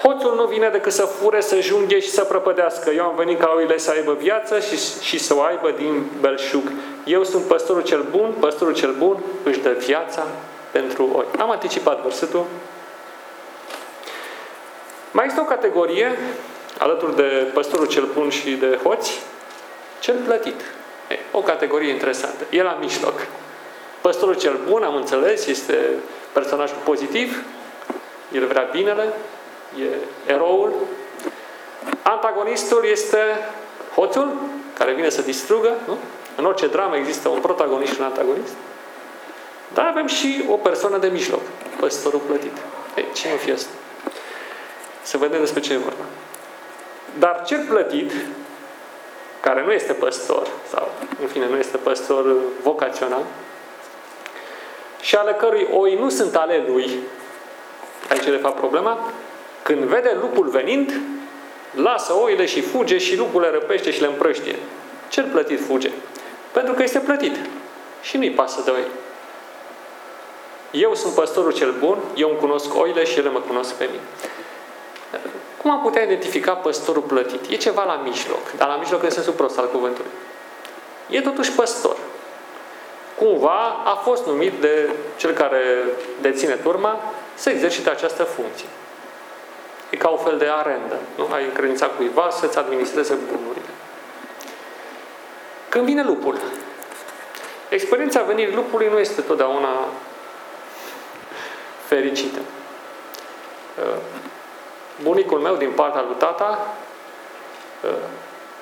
Hoțul nu vine decât să fure, să junghe și să prăpădească. Eu am venit ca oile să aibă viață și, și să o aibă din belșug. Eu sunt păstorul cel bun, păstorul cel bun își dă viața pentru oi. Am anticipat versetul. Mai este o categorie, alături de păstorul cel bun și de hoți, cel plătit. E, o categorie interesantă. E la mijloc. Păstorul cel bun, am înțeles, este personajul pozitiv, el vrea binele, e eroul. Antagonistul este hoțul, care vine să distrugă. Nu? În orice dramă există un protagonist și un antagonist. Dar avem și o persoană de mijloc, păstorul plătit. Ei, ce nu fi asta? Să vedem despre ce e vorba. Dar cel plătit, care nu este păstor, sau în fine nu este păstor vocațional, și ale cărui oi nu sunt ale lui, aici e de fapt problema, când vede lupul venind, lasă oile și fuge și lupul le răpește și le împrăștie. Cel plătit fuge. Pentru că este plătit. Și nu-i pasă de oi. Eu sunt păstorul cel bun, eu îmi cunosc oile și ele mă cunosc pe mine. Cum am putea identifica păstorul plătit? E ceva la mijloc, dar la mijloc în sensul prost al cuvântului. E totuși păstor. Cumva a fost numit de cel care deține turma să exercite această funcție. E ca un fel de arendă. Nu? Ai încredințat cuiva să-ți administreze bunurile. Când vine lupul, experiența venirii lupului nu este totdeauna fericită. Uh, bunicul meu, din partea lui tata, uh,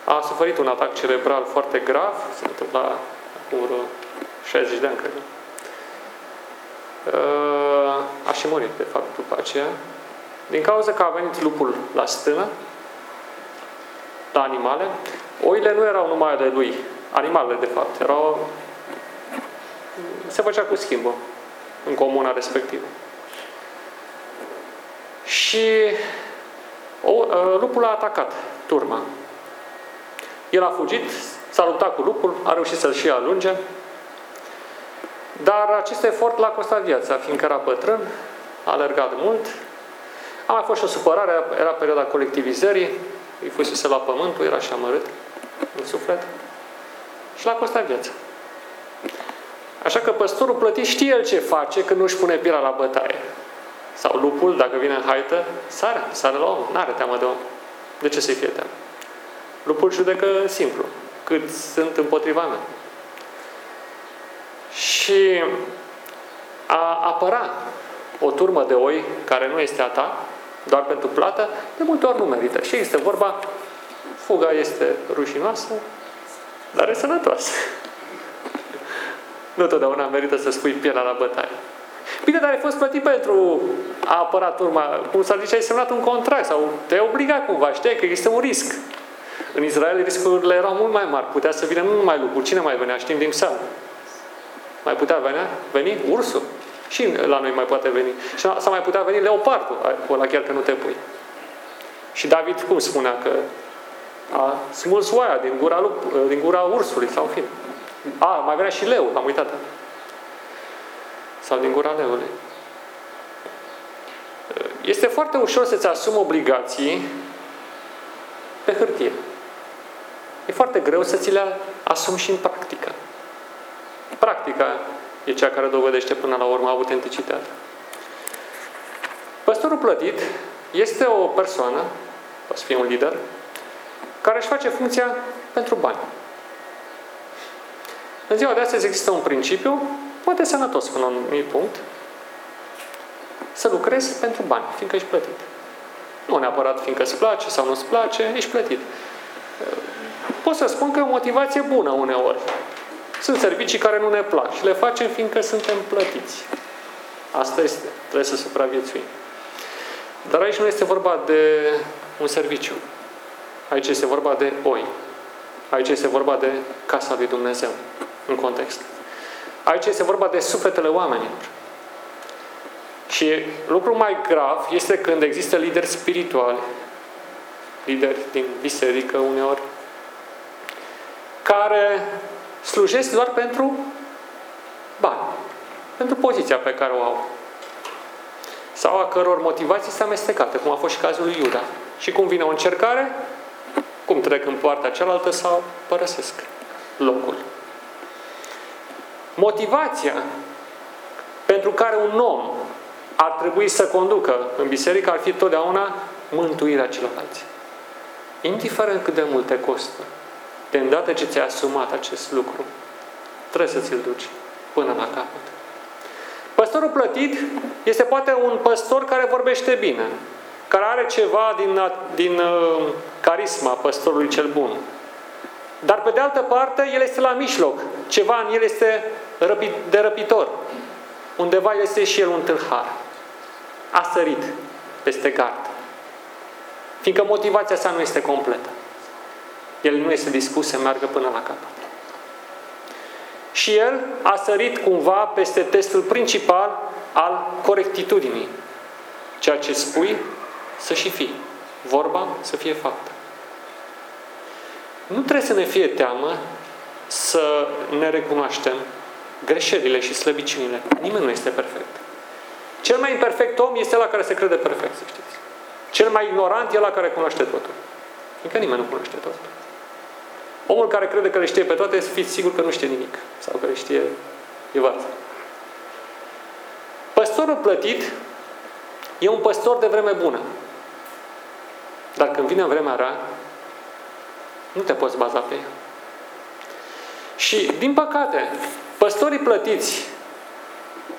a suferit un atac cerebral foarte grav, se întâmpla cu 60 de ani, cred. Uh, a și murit, de fapt, după aceea. Din cauza că a venit lupul la stână, la animale, oile nu erau numai ale lui, animalele, de fapt, erau... se făcea cu schimbul în comuna respectivă. Și o, ă, lupul a atacat turma. El a fugit, s-a luptat cu lupul, a reușit să-l și alunge, dar acest efort l-a costat viața, fiindcă era pătrân, a alergat mult, a mai fost și o supărare, era perioada colectivizării, îi fusese la pământul, era și amărât în suflet și l-a costat viața. Așa că păstorul plătit știe el ce face când nu își pune pila la bătaie. Sau lupul, dacă vine în haită, sare, sare la om. N-are teamă de om. De ce să-i fie teamă? Lupul judecă simplu. Cât sunt împotriva mea. Și a apăra o turmă de oi care nu este a ta, doar pentru plată, de multe ori nu merită. Și este vorba, fuga este rușinoasă, dar e sănătoasă. Nu totdeauna merită să spui pielea la bătaie. Bine, dar ai fost plătit pentru a apăra turma. Cum s-a zis, ai semnat un contract sau te-ai obligat cumva. Știai că există un risc. În Israel riscurile erau mult mai mari. Putea să vină nu numai lucruri. Cine mai venea? Știm din psalm. Mai putea venea? Veni? Ursul. Și la noi mai poate veni. Și să mai putea veni leopardul. Ăla chiar că nu te pui. Și David cum spunea că a smuls oaia din gura, lup, din gura ursului sau fi. A, mai venea și leu, am uitat. Sau din gura leului. Este foarte ușor să-ți asumi obligații pe hârtie. E foarte greu să ți le asumi și în practică. Practica e cea care dovedește până la urmă autenticitatea. Păstorul plătit este o persoană, o să fie un lider, care își face funcția pentru bani. În ziua de astăzi există un principiu, poate sănătos până la un anumit punct, să lucrezi pentru bani, fiindcă ești plătit. Nu neapărat fiindcă îți place sau nu îți place, ești plătit. Pot să spun că e o motivație bună uneori. Sunt servicii care nu ne plac și le facem fiindcă suntem plătiți. Asta este. Trebuie să supraviețuim. Dar aici nu este vorba de un serviciu. Aici este vorba de oi. Aici este vorba de casa lui Dumnezeu, în context. Aici este vorba de sufletele oamenilor. Și lucrul mai grav este când există lideri spirituali, lideri din biserică uneori, care slujesc doar pentru bani, pentru poziția pe care o au. Sau a căror motivații sunt amestecate, cum a fost și cazul lui Iuda. Și cum vine o încercare, cum trec în partea cealaltă sau părăsesc locul. Motivația pentru care un om ar trebui să conducă în biserică ar fi totdeauna mântuirea celorlalți. Indiferent cât de mult te costă, de îndată ce ți-ai asumat acest lucru, trebuie să ți-l duci până la capăt. Păstorul plătit este poate un păstor care vorbește bine, care are ceva din, din uh, carisma păstorului cel bun. Dar pe de altă parte, el este la mijloc. Ceva în el este răpi, de răpitor. Undeva este și el un tâlhar. A sărit peste gard. Fiindcă motivația sa nu este completă. El nu este dispus să meargă până la capăt. Și el a sărit cumva peste testul principal al corectitudinii. Ceea ce spui să și fii. Vorba să fie faptă. Nu trebuie să ne fie teamă să ne recunoaștem greșelile și slăbiciunile. Nimeni nu este perfect. Cel mai imperfect om este la care se crede perfect, să știți. Cel mai ignorant e la care cunoaște totul. Încă nimeni nu cunoaște totul. Omul care crede că le știe pe toate, fiți sigur că nu știe nimic. Sau că le știe evață. Păstorul plătit e un păstor de vreme bună. Dar când vine vremea rea, nu te poți baza pe ea. Și, din păcate, păstorii plătiți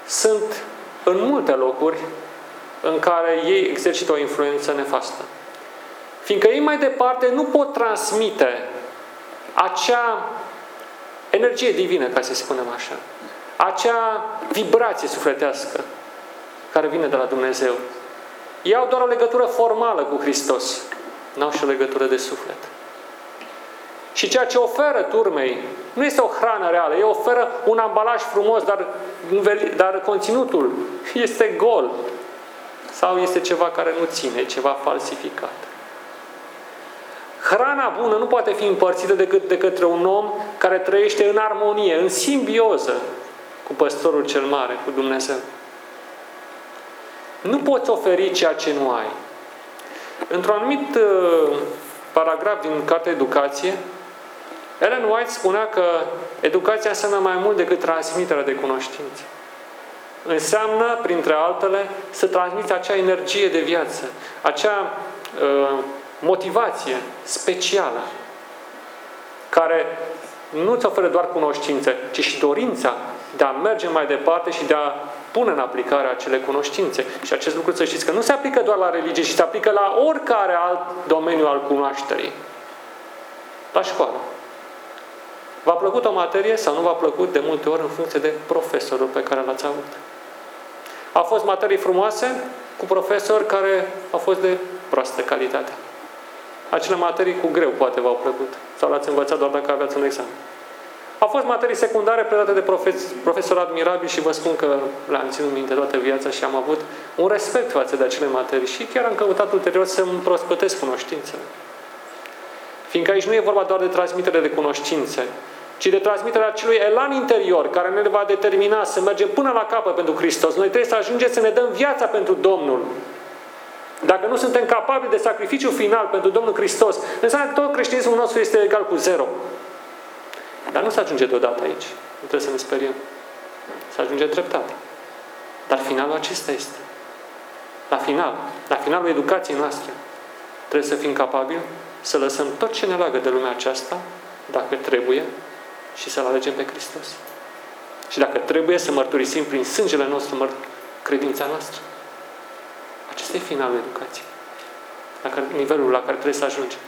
sunt în multe locuri în care ei exercită o influență nefastă. Fiindcă ei mai departe nu pot transmite acea energie divină, ca să spunem așa, acea vibrație sufletească care vine de la Dumnezeu. Ei au doar o legătură formală cu Hristos, n-au și o legătură de suflet. Și ceea ce oferă turmei nu este o hrană reală, ei oferă un ambalaj frumos, dar, dar conținutul este gol. Sau este ceva care nu ține, ceva falsificat. Hrana bună nu poate fi împărțită decât de către un om care trăiește în armonie, în simbioză cu păstorul cel mare, cu Dumnezeu. Nu poți oferi ceea ce nu ai. Într-un anumit uh, paragraf din Cartea Educație, Ellen White spunea că educația înseamnă mai mult decât transmiterea de cunoștințe. Înseamnă, printre altele, să transmiți acea energie de viață, acea uh, motivație specială care nu îți oferă doar cunoștințe, ci și dorința de a merge mai departe și de a pune în aplicare acele cunoștințe. Și acest lucru să știți că nu se aplică doar la religie, ci se aplică la oricare alt domeniu al cunoașterii. La școală. V-a plăcut o materie sau nu v-a plăcut de multe ori în funcție de profesorul pe care l-ați avut. A fost materii frumoase cu profesori care au fost de proastă calitate. Acele materii cu greu poate v-au plăcut sau l-ați învățat doar dacă aveați un examen. Au fost materii secundare predate de profes- profesori admirabili și vă spun că le-am ținut minte toată viața și am avut un respect față de acele materii și chiar am căutat ulterior să-mi prospătesc cunoștințele. Fiindcă aici nu e vorba doar de transmitere de cunoștințe, ci de transmiterea acelui elan interior care ne va determina să mergem până la capăt pentru Hristos. Noi trebuie să ajungem să ne dăm viața pentru Domnul. Dacă nu suntem capabili de sacrificiu final pentru Domnul Hristos, înseamnă că tot creștinismul nostru este egal cu zero. Dar nu se ajunge deodată aici. Nu trebuie să ne speriem. Se ajunge treptat. Dar finalul acesta este. La final, la finalul educației noastre, trebuie să fim capabili să lăsăm tot ce ne leagă de lumea aceasta, dacă trebuie, și să-L alegem pe Hristos. Și dacă trebuie să mărturisim prin sângele nostru măr- credința noastră. Acesta e finalul educației. La care, nivelul la care trebuie să ajungem.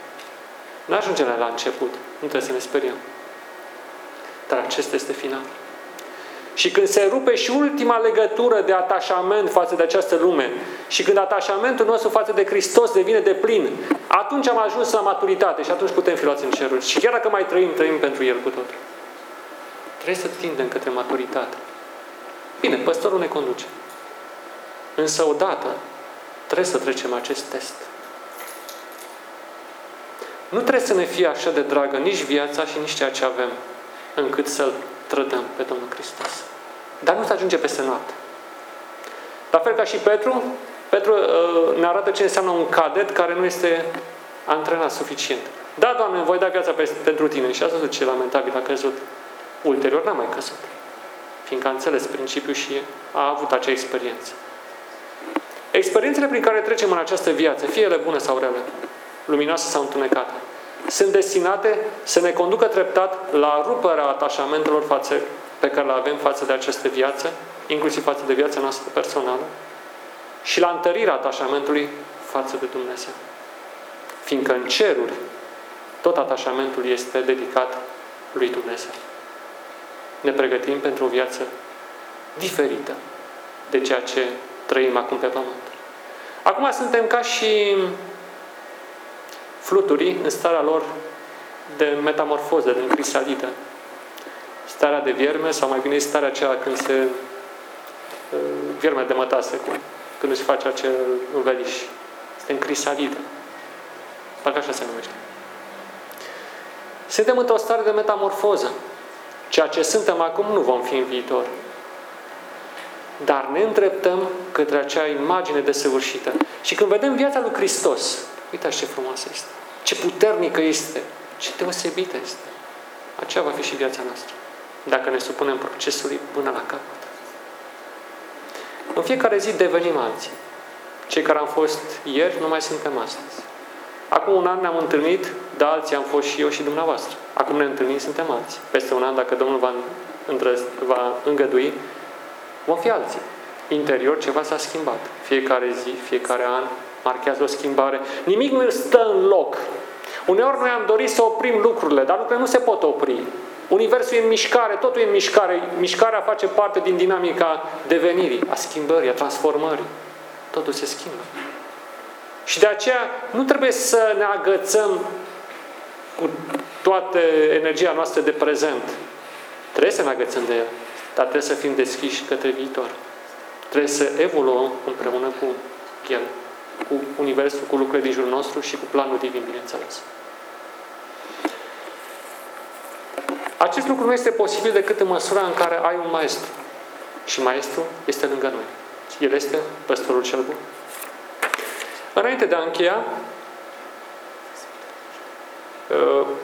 Nu ajungem la început. Nu trebuie să ne speriem. Dar acesta este finalul. Și când se rupe și ultima legătură de atașament față de această lume și când atașamentul nostru față de Hristos devine de plin, atunci am ajuns la maturitate și atunci putem fi luați în ceruri. Și chiar dacă mai trăim, trăim pentru El cu totul. Trebuie să tindem către maturitate. Bine, păstorul ne conduce. Însă odată trebuie să trecem acest test. Nu trebuie să ne fie așa de dragă nici viața și nici ceea ce avem, încât să-L trădăm pe Domnul Hristos. Dar nu se ajunge peste noapte. La fel ca și Petru, Petru uh, ne arată ce înseamnă un cadet care nu este antrenat suficient. Da, Doamne, voi da viața pentru tine. Și asta ce lamentabil a căzut. Ulterior n-a mai căzut. Fiindcă a înțeles principiul și a avut acea experiență. Experiențele prin care trecem în această viață, fie ele bune sau rele, luminoase sau întunecate, sunt destinate să ne conducă treptat la ruperea atașamentelor față, pe care le avem față de această viață, inclusiv față de viața noastră personală, și la întărirea atașamentului față de Dumnezeu. Fiindcă în ceruri, tot atașamentul este dedicat lui Dumnezeu. Ne pregătim pentru o viață diferită de ceea ce trăim acum pe pământ. Acum suntem ca și fluturii în starea lor de metamorfoză, de crisalidă. Starea de vierme, sau mai bine starea aceea când se uh, vierme de mătase, cum, când își face acel înveliș. Este în crisalidă. Parcă așa se numește. Suntem într-o stare de metamorfoză. Ceea ce suntem acum nu vom fi în viitor. Dar ne îndreptăm către acea imagine desăvârșită. Și când vedem viața lui Hristos, Uitați ce frumoasă este. Ce puternică este. Ce deosebită este. Aceea va fi și viața noastră. Dacă ne supunem procesului până la capăt. În fiecare zi devenim alții. Cei care am fost ieri nu mai suntem astăzi. Acum un an ne-am întâlnit, dar alții am fost și eu și dumneavoastră. Acum ne întâlnim, suntem alții. Peste un an, dacă Domnul va, îndrăz, va îngădui, vom fi alții. Interior ceva s-a schimbat. Fiecare zi, fiecare an, marchează o schimbare. Nimic nu stă în loc. Uneori noi am dorit să oprim lucrurile, dar lucrurile nu se pot opri. Universul e în mișcare, totul e în mișcare. Mișcarea face parte din dinamica devenirii, a schimbării, a transformării. Totul se schimbă. Și de aceea nu trebuie să ne agățăm cu toată energia noastră de prezent. Trebuie să ne agățăm de el, dar trebuie să fim deschiși către viitor. Trebuie să evoluăm împreună cu el cu Universul, cu lucrurile din jurul nostru și cu planul divin, bineînțeles. Acest lucru nu este posibil decât în măsura în care ai un maestru. Și maestru este lângă noi. El este păstorul cel bun. Înainte de a încheia, uh,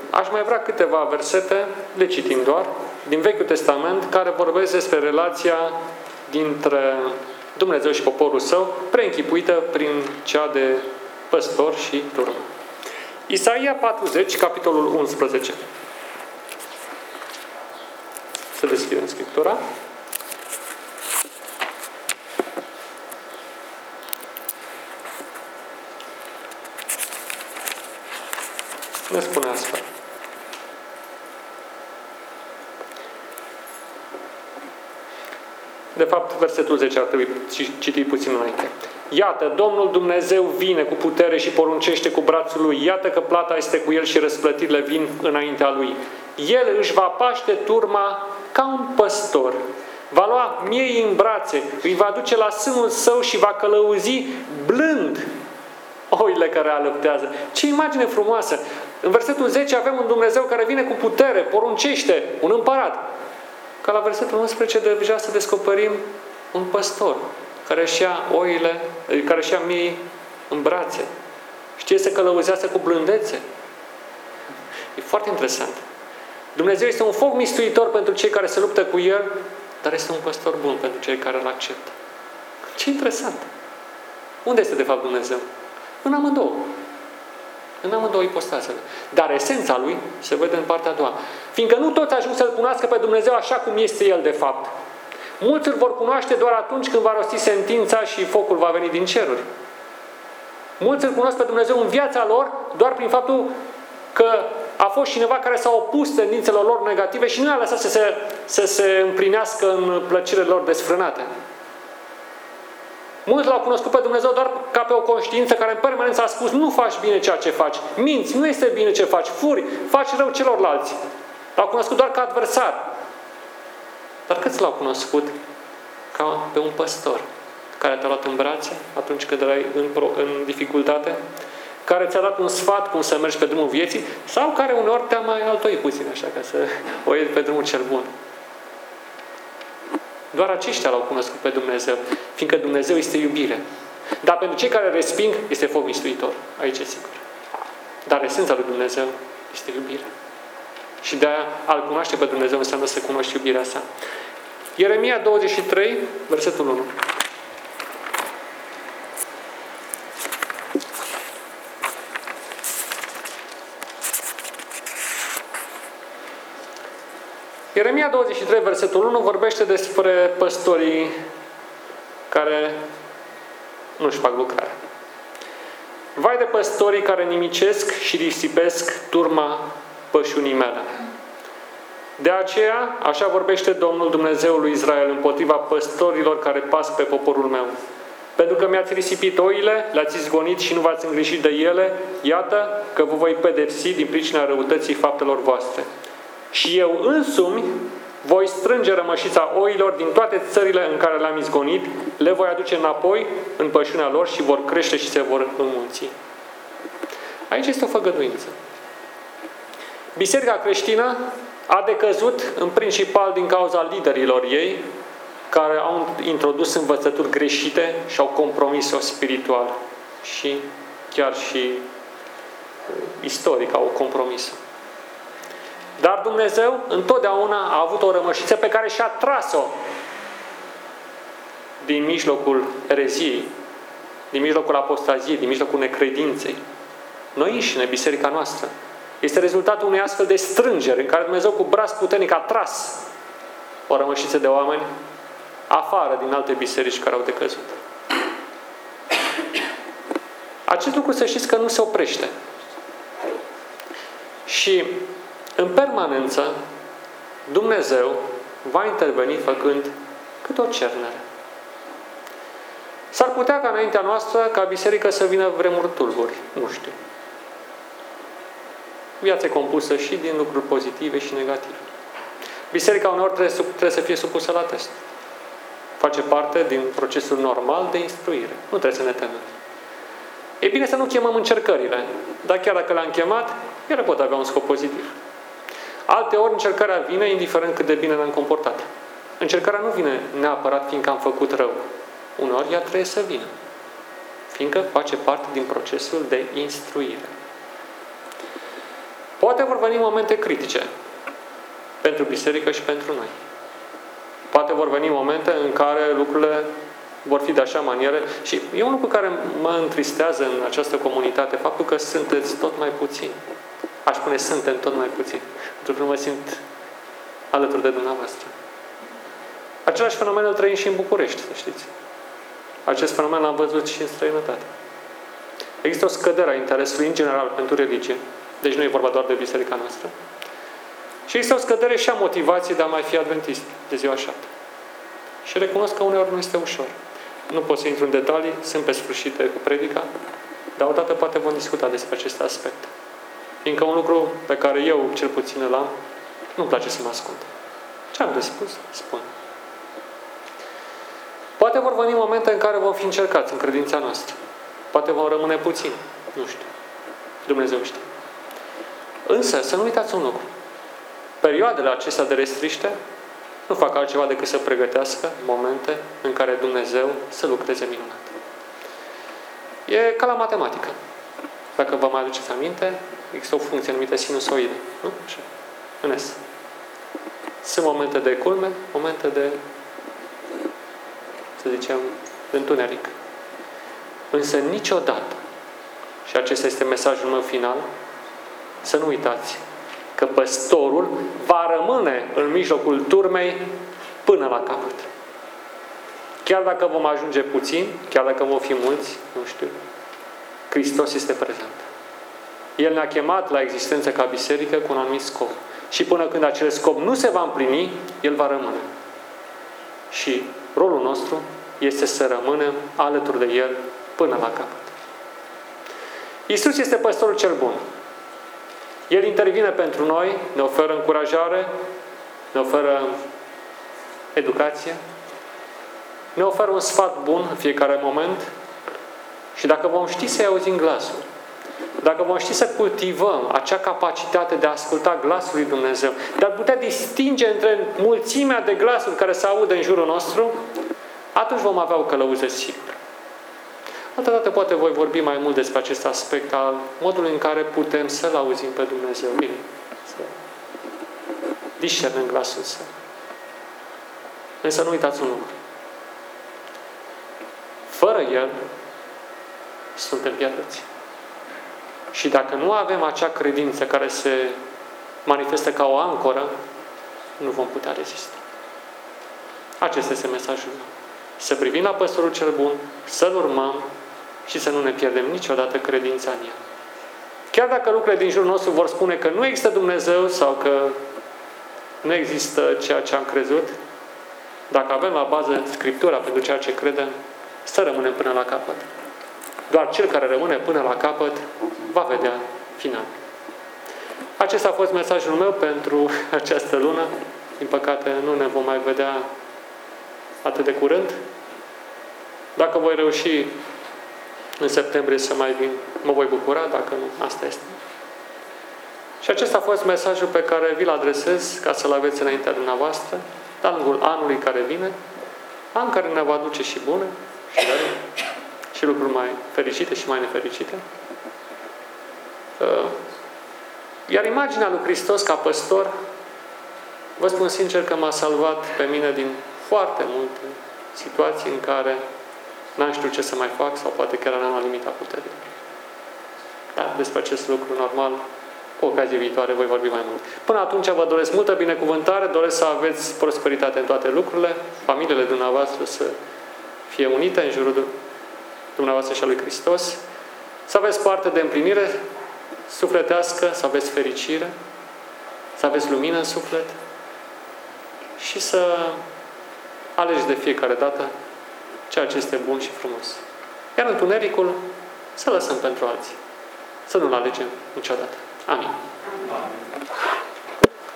aș mai vrea câteva versete, le citim doar, din Vechiul Testament, care vorbesc despre relația dintre Dumnezeu și poporul său, preînchipuită prin cea de păstor și turmă. Isaia 40, capitolul 11. Să deschidem Scriptura. Ne spun astfel. De fapt, versetul 10 ar trebui citit puțin înainte. Iată, Domnul Dumnezeu vine cu putere și poruncește cu brațul lui. Iată că plata este cu el și răsplătirile vin înaintea lui. El își va paște turma ca un păstor. Va lua miei în brațe, îi va duce la sânul său și va călăuzi blând oile care alăptează. Ce imagine frumoasă! În versetul 10 avem un Dumnezeu care vine cu putere, poruncește, un împărat. Ca la versetul 11 deja să descoperim un păstor care își ia oile, care își ia mii în brațe. Știe să călăuzească cu blândețe. E foarte interesant. Dumnezeu este un foc mistuitor pentru cei care se luptă cu El, dar este un păstor bun pentru cei care îl acceptă. Ce interesant! Unde este de fapt Dumnezeu? În amândouă. În amândouă ipostazele. Dar esența lui se vede în partea a doua. Fiindcă nu toți ajung să-L cunoască pe Dumnezeu așa cum este El de fapt. Mulți îl vor cunoaște doar atunci când va rosti sentința și focul va veni din ceruri. Mulți îl cunosc pe Dumnezeu în viața lor doar prin faptul că a fost cineva care s-a opus tendințelor lor negative și nu i-a lăsat să se, să se împlinească în plăcerile lor desfrânate. Mulți l-au cunoscut pe Dumnezeu doar ca pe o conștiință care în permanență a spus nu faci bine ceea ce faci, minți, nu este bine ce faci, furi, faci rău celorlalți. L-au cunoscut doar ca adversar. Dar câți l-au cunoscut ca pe un păstor care te-a luat în brațe atunci când erai în, pro, în dificultate, care ți-a dat un sfat cum să mergi pe drumul vieții sau care uneori te-a mai altoi puțin așa ca să o iei pe drumul cel bun. Doar aceștia l-au cunoscut pe Dumnezeu, fiindcă Dumnezeu este iubire. Dar pentru cei care resping, este foc mistuitor. Aici e sigur. Dar esența lui Dumnezeu este iubire. Și de aia al cunoaște pe Dumnezeu înseamnă să cunoști iubirea sa. Ieremia 23, versetul 1. Ieremia 23, versetul 1, vorbește despre păstorii care nu-și fac lucrare. Vai de păstorii care nimicesc și risipesc turma pășunii mele. De aceea, așa vorbește Domnul Dumnezeul lui Israel împotriva păstorilor care pas pe poporul meu. Pentru că mi-ați risipit oile, le-ați izgonit și nu v-ați îngrijit de ele, iată că vă voi pedepsi din pricina răutății faptelor voastre. Și eu însumi voi strânge rămășița oilor din toate țările în care le-am izgonit, le voi aduce înapoi în pășunea lor și vor crește și se vor înmulți. Aici este o făgăduință. Biserica creștină a decăzut în principal din cauza liderilor ei, care au introdus învățături greșite și au compromis-o spiritual și chiar și uh, istoric au compromis-o. Dar Dumnezeu întotdeauna a avut o rămășiță pe care și-a tras-o din mijlocul ereziei, din mijlocul apostaziei, din mijlocul necredinței. Noi înșine, biserica noastră, este rezultatul unei astfel de strângeri în care Dumnezeu cu braț puternic a tras o rămășiță de oameni afară din alte biserici care au decăzut. Acest lucru să știți că nu se oprește. Și în permanență Dumnezeu va interveni făcând cât o cernere. S-ar putea ca înaintea noastră, ca biserică, să vină vremuri tulburi. Nu știu. Viața e compusă și din lucruri pozitive și negative. Biserica uneori trebuie, trebuie să fie supusă la test. Face parte din procesul normal de instruire. Nu trebuie să ne temem. E bine să nu chemăm încercările, dar chiar dacă le-am chemat, ele pot avea un scop pozitiv. Alte ori încercarea vine indiferent cât de bine ne-am comportat. Încercarea nu vine neapărat fiindcă am făcut rău. Uneori ea trebuie să vină. Fiindcă face parte din procesul de instruire. Poate vor veni momente critice pentru biserică și pentru noi. Poate vor veni momente în care lucrurile vor fi de așa manieră și e un lucru care mă întristează în această comunitate, faptul că sunteți tot mai puțini. Aș spune, suntem tot mai puțini. Pentru că nu mă simt alături de dumneavoastră. Același fenomen îl trăim și în București, să știți. Acest fenomen l-am văzut și în străinătate. Există o scădere a interesului în general pentru religie. Deci nu e vorba doar de biserica noastră. Și există o scădere și a motivației de a mai fi adventist de ziua șapte. Și recunosc că uneori nu este ușor. Nu pot să intru în detalii, sunt pe sfârșit cu predica, dar odată poate vom discuta despre acest aspect. Fiindcă un lucru pe care eu, cel puțin, îl am, nu-mi place să mă ascund. Ce am de spus? Spun. Poate vor veni momente în care vom fi încercați în credința noastră. Poate vom rămâne puțin. Nu știu. Dumnezeu știe. Însă, să nu uitați un lucru. Perioadele acestea de restriște nu fac altceva decât să pregătească momente în care Dumnezeu să lucreze minunat. E ca la matematică. Dacă vă mai aduceți aminte, există o funcție numită sinusoidă. Nu? Așa. În S. Sunt momente de culme, momente de, să zicem, de întuneric. Însă niciodată, și acesta este mesajul meu final, să nu uitați că păstorul va rămâne în mijlocul turmei până la capăt. Chiar dacă vom ajunge puțin, chiar dacă vom fi mulți, nu știu, Hristos este prezent. El ne-a chemat la existență ca biserică cu un anumit scop. Și până când acel scop nu se va împlini, El va rămâne. Și rolul nostru este să rămânem alături de El până la capăt. Iisus este păstorul cel bun. El intervine pentru noi, ne oferă încurajare, ne oferă educație, ne oferă un sfat bun în fiecare moment și dacă vom ști să-i auzim glasul, dacă vom ști să cultivăm acea capacitate de a asculta glasul lui Dumnezeu, de a putea distinge între mulțimea de glasuri care se audă în jurul nostru, atunci vom avea o călăuză sigură. Altă dată poate voi vorbi mai mult despre acest aspect al modului în care putem să-L auzim pe Dumnezeu. Bine, să discernem glasul Său. Însă nu uitați un lucru. Fără El, suntem pierduți. Și dacă nu avem acea credință care se manifestă ca o ancoră, nu vom putea rezista. Acesta este mesajul meu. Să privim la păstorul cel bun, să-L urmăm și să nu ne pierdem niciodată credința în El. Chiar dacă lucrurile din jurul nostru vor spune că nu există Dumnezeu sau că nu există ceea ce am crezut, dacă avem la bază Scriptura pentru ceea ce credem, să rămânem până la capăt. Doar cel care rămâne până la capăt va vedea final. Acesta a fost mesajul meu pentru această lună. Din păcate nu ne vom mai vedea atât de curând. Dacă voi reuși în septembrie să mai vin, mă voi bucura, dacă nu, asta este. Și acesta a fost mesajul pe care vi-l adresez ca să-l aveți înaintea dumneavoastră, de lungul anului care vine, an care ne va aduce și bune și rău, și lucruri mai fericite și mai nefericite. Uh, iar imaginea lui Hristos ca păstor, vă spun sincer că m-a salvat pe mine din foarte multe situații în care n-am știut ce să mai fac sau poate chiar eram la limita puterii. Dar despre acest lucru normal, cu ocazie viitoare voi vorbi mai mult. Până atunci vă doresc multă binecuvântare, doresc să aveți prosperitate în toate lucrurile, familiile dumneavoastră să fie unite în jurul dumneavoastră și a lui Hristos, să aveți parte de împlinire sufletească, să aveți fericire, să aveți lumină în suflet și să alegi de fiecare dată ceea ce este bun și frumos. Iar întunericul să lăsăm pentru alții. Să nu-l alegem niciodată. Amin. Amin.